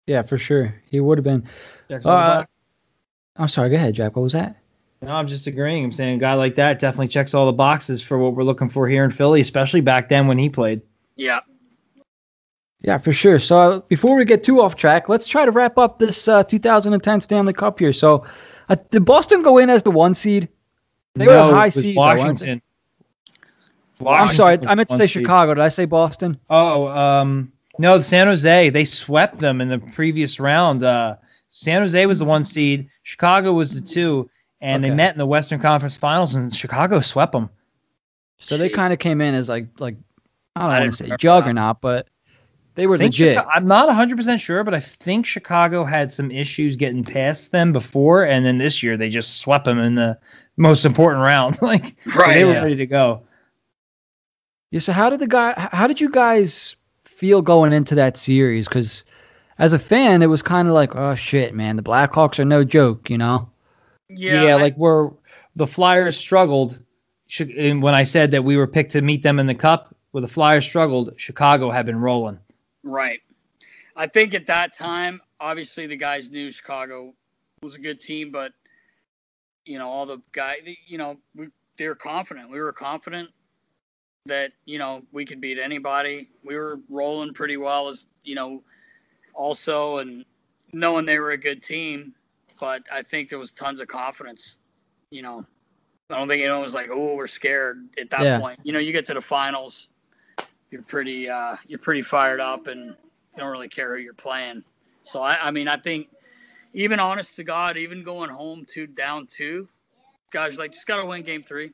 Yeah, for sure. He would have been. Checks all the Uh. I'm sorry. Go ahead, Jack. What was that? No, I'm just agreeing. I'm saying a guy like that definitely checks all the boxes for what we're looking for here in Philly, especially back then when he played. Yeah, Yeah, for sure. So uh, before we get too off track, let's try to wrap up this uh, 2010 Stanley Cup here. So, uh, did Boston go in as the one seed? They were a high it was seed, though, Washington. I'm sorry. I meant to one say seed. Chicago. Did I say Boston? Oh, um, no, San Jose. They swept them in the previous round. Uh, San Jose was the one seed. Chicago was the two, and they met in the Western Conference Finals, and Chicago swept them. So they kind of came in as like like I don't want to say remember juggernaut, but they were legit. Chica- I'm not 100 percent sure, but I think Chicago had some issues getting past them before, and then this year they just swept them in the most important round. like so right. they were yeah. ready to go. Yeah. So how did the guy? How did you guys feel going into that series? Because as a fan, it was kind of like, oh shit, man, the Blackhawks are no joke, you know. Yeah, Yeah, I- like where the Flyers struggled. And when I said that we were picked to meet them in the Cup, where the Flyers struggled, Chicago had been rolling. Right. I think at that time, obviously the guys knew Chicago was a good team, but you know all the guy, you know, we they were confident. We were confident that you know we could beat anybody. We were rolling pretty well as you know, also and knowing they were a good team. But I think there was tons of confidence. You know, I don't think anyone was like, "Oh, we're scared." At that Yeah. point, you know, you get to the finals, you're pretty uh, you're pretty fired up, and you don't really care who you're playing. So I, I mean, I think even honest to God, even going home two down two, guys like just gotta win game three.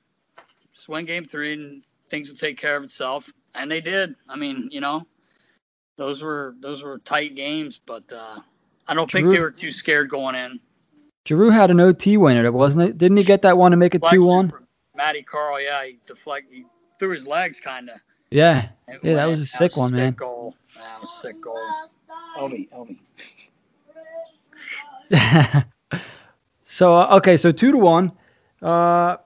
Just win game three and things will take care of itself. And they did. I mean, you know, those were those were tight games, but uh I don't think they were too scared going in. Giroux had an OT winner, wasn't it? Didn't he get that one to make it two one? Matty Carle, yeah, he deflect he threw his legs kinda. Yeah. It Yeah, that was a sick one, sick man. Goal. That was sick goal. Elvie, Elvie. so uh, okay, so two to one. Uh,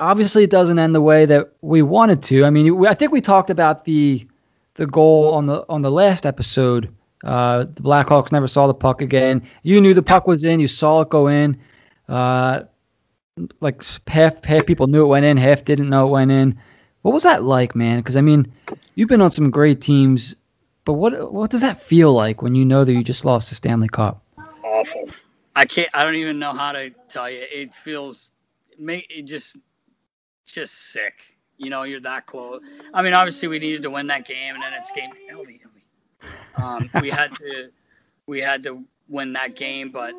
obviously, it doesn't end the way that we wanted to. I mean, we, I think we talked about the the goal on the on the last episode. Uh, the Blackhawks never saw the puck again. You knew the puck was in. You saw it go in. Uh, like half half people knew it went in, half didn't know it went in. What was that like, man? Because I mean, you've been on some great teams, but what what does that feel like when you know that you just lost the Stanley Cup? awful. I can't. I don't even know how to tell you. It feels, it just, just sick. You know, you're that close. I mean, obviously we needed to win that game, and then it's game. Elvie. Um, we had to, we had to win that game, but.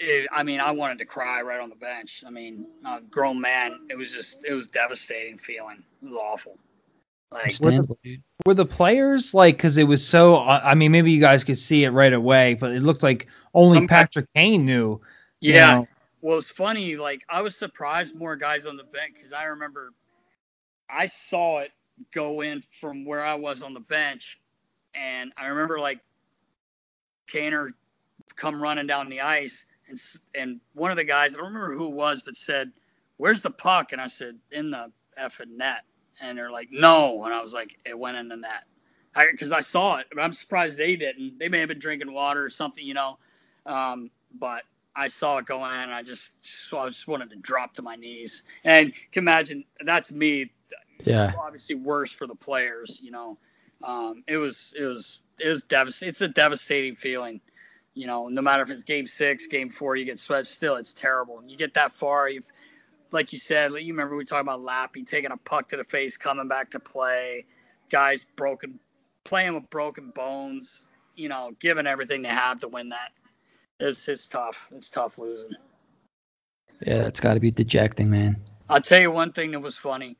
It, I mean, I wanted to cry right on the bench. I mean, a grown man. It was just, it was devastating feeling. It was awful. Like, Understandable, dude. Were the players like because it was so? I I mean, maybe you guys could see it right away, but it looked like only Some Patrick Kane knew. you yeah, know? Well, it's funny. Like I was surprised more guys on the bench because I remember I saw it go in from where I was on the bench, and I remember like Kaner come running down the ice, and and one of the guys I don't remember who it was, but said, "Where's the puck?" And I said, "In the effing net." And they're like, "No," and I was like, "It went in the net." Because I, saw it, but I'm surprised they didn't. They may have been drinking water or something, you know. Um, but I saw it go in, and I just, so I just wanted to drop to my knees. And you can imagine that's me. Yeah. It's obviously worse for the players. You know, um, it was, it was, it was devastating. It's a devastating feeling. You know, no matter if it's game six, game four, you get swept. Still, it's terrible. You get that far, you, like you said, you remember we talked about Lappy taking a puck to the face, coming back to play. Guys broken, playing with broken bones. You know, giving everything they have to win that. It's it's tough. It's tough losing. Yeah, it's got to be dejecting, man. I'll tell you one thing that was funny.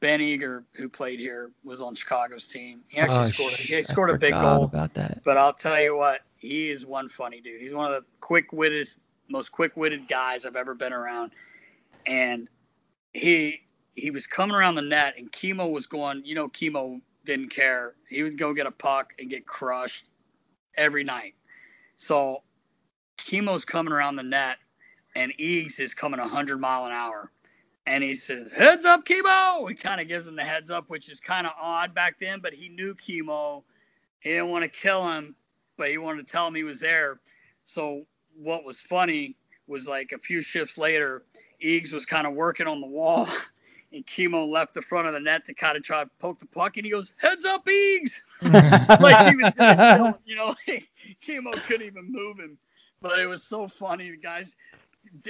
Ben Eager, who played here, was on Chicago's team. He actually Oh, scored. sh- He scored a big goal. about that. But I'll tell you what, he is one funny dude. He's one of the quick-witted, most quick-witted guys I've ever been around. And he he was coming around the net, and Chemo was going. You know, Chemo didn't care. He would go get a puck and get crushed every night. So Chemo's coming around the net, and Eags is coming 100 mile an hour. And he says, "Heads up, Chemo!" He kind of gives him the heads up, which is kind of odd back then, but he knew Chemo. He didn't want to kill him, but he wanted to tell him he was there. So what was funny was like a few shifts later, Eags was kind of working on the wall, and Chemo left the front of the net to kind of try to poke the puck, and he goes, "Heads up, Eags!" like he was gonna kill him, you know. Chemo couldn't even move him, but it was so funny. The guys,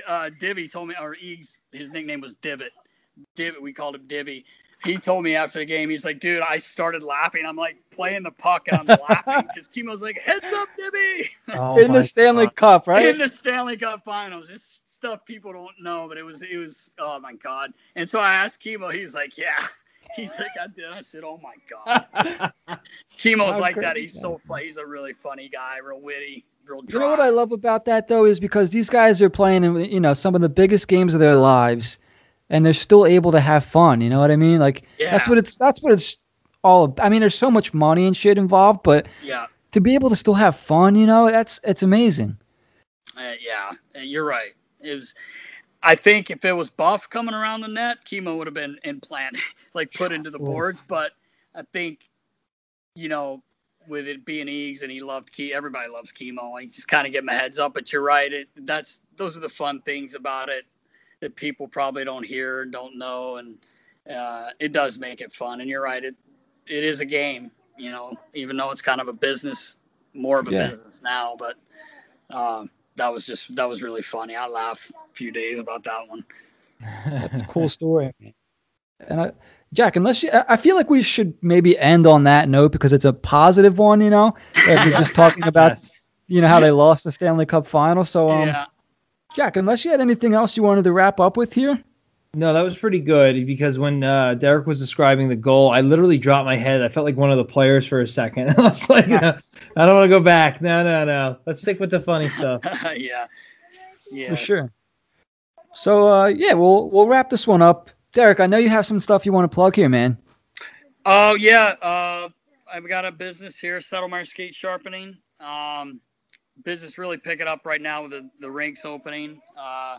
uh, Divvy told me, or Eags, his nickname was Divot. Divot, we called him Divvy. He told me after the game, he's like, dude, I started laughing. I'm like playing the puck and I'm laughing because Chemo's like, heads up, Divvy. Oh in the Stanley God. Cup, right? in the Stanley Cup Finals. This stuff people don't know, but it was it was oh my god. And so I asked Chemo, he's like, yeah. He's like, I did. I said, oh my god. Chemo's How like that. He's so funny. He's a really funny guy, real witty, real You know what I love about that though is because these guys are playing in you know some of the biggest games of their lives, and they're still able to have fun. You know what I mean? Like that's what it's that's what it's all. ab- I mean, there's so much money and shit involved, but yeah, to be able to still have fun, you know, that's it's amazing. uh, yeah, uh, you're right. It was. I think if it was Buff coming around the net, Chemo would have been implanted, like put into the boards. But I think, you know, with it being Eags and he loved Key, everybody loves Chemo. I just kind of get my heads up. But you're right. It that's those are the fun things about it. That people probably don't hear and don't know, and uh, it does make it fun. And you're right, it it is a game, you know, even though it's kind of a business, more of a yeah. business now. But um, that was just that was really funny. I laughed a few days about that one. That's a cool story. And I, Jack, unless you, I feel like we should maybe end on that note because it's a positive one. You know, like we're just talking about, yes. you know, how they lost the Stanley Cup final. So, um, yeah. Jack, unless you had anything else you wanted to wrap up with here. No, that was pretty good because when uh, Derek was describing the goal, I literally dropped my head. I felt like one of the players for a second. I was like, no, I don't want to go back. No, no, no. Let's stick with the funny stuff. yeah, yeah, for sure. So, uh, yeah, we'll we'll wrap this one up. Derek, I know you have some stuff you want to plug here, man. Oh yeah, uh, I've got a business here, Settlemyre Skate Sharpening. Um, business really picking up right now with the the rinks opening. Uh,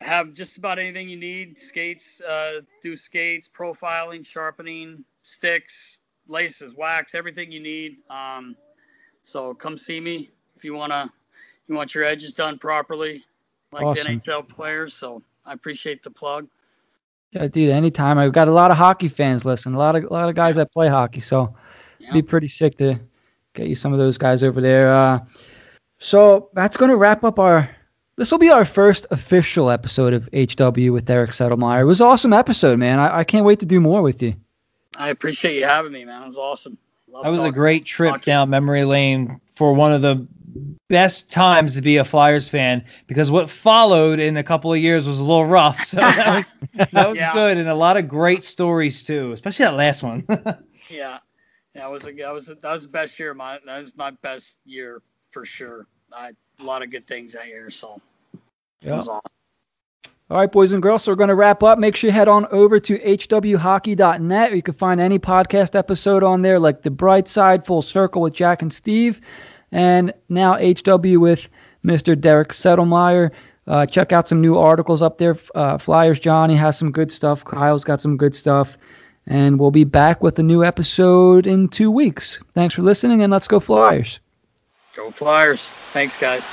have just about anything you need skates uh, do skates profiling sharpening sticks laces wax everything you need um, so come see me if you want to you want your edges done properly like awesome. the nhl players so i appreciate the plug yeah dude anytime i've got a lot of hockey fans listen a lot of a lot of guys that play hockey so yeah. be pretty sick to get you some of those guys over there uh, so that's going to wrap up our this will be our first official episode of HW with Eric Settlemyre. It was an awesome episode, man. I, I can't wait to do more with you. I appreciate you having me, man. It was awesome. Love that was a great trip talking. down memory lane for one of the best times to be a Flyers fan because what followed in a couple of years was a little rough. So that was, that was yeah. good and a lot of great stories too, especially that last one. yeah, it was a, that was a, that was the best year. My that was my best year for sure. I, a lot of good things that year. So yeah. Awesome. All right, boys and girls. So we're going to wrap up. Make sure you head on over to hwhockey.net. You can find any podcast episode on there, like The Bright Side, Full Circle with Jack and Steve, and now HW with Mr. Derek Settlemyre. Uh, check out some new articles up there. Uh, Flyers Johnny has some good stuff. Kyle's got some good stuff. And we'll be back with a new episode in two weeks. Thanks for listening, and let's go Flyers. Go Flyers. Thanks, guys.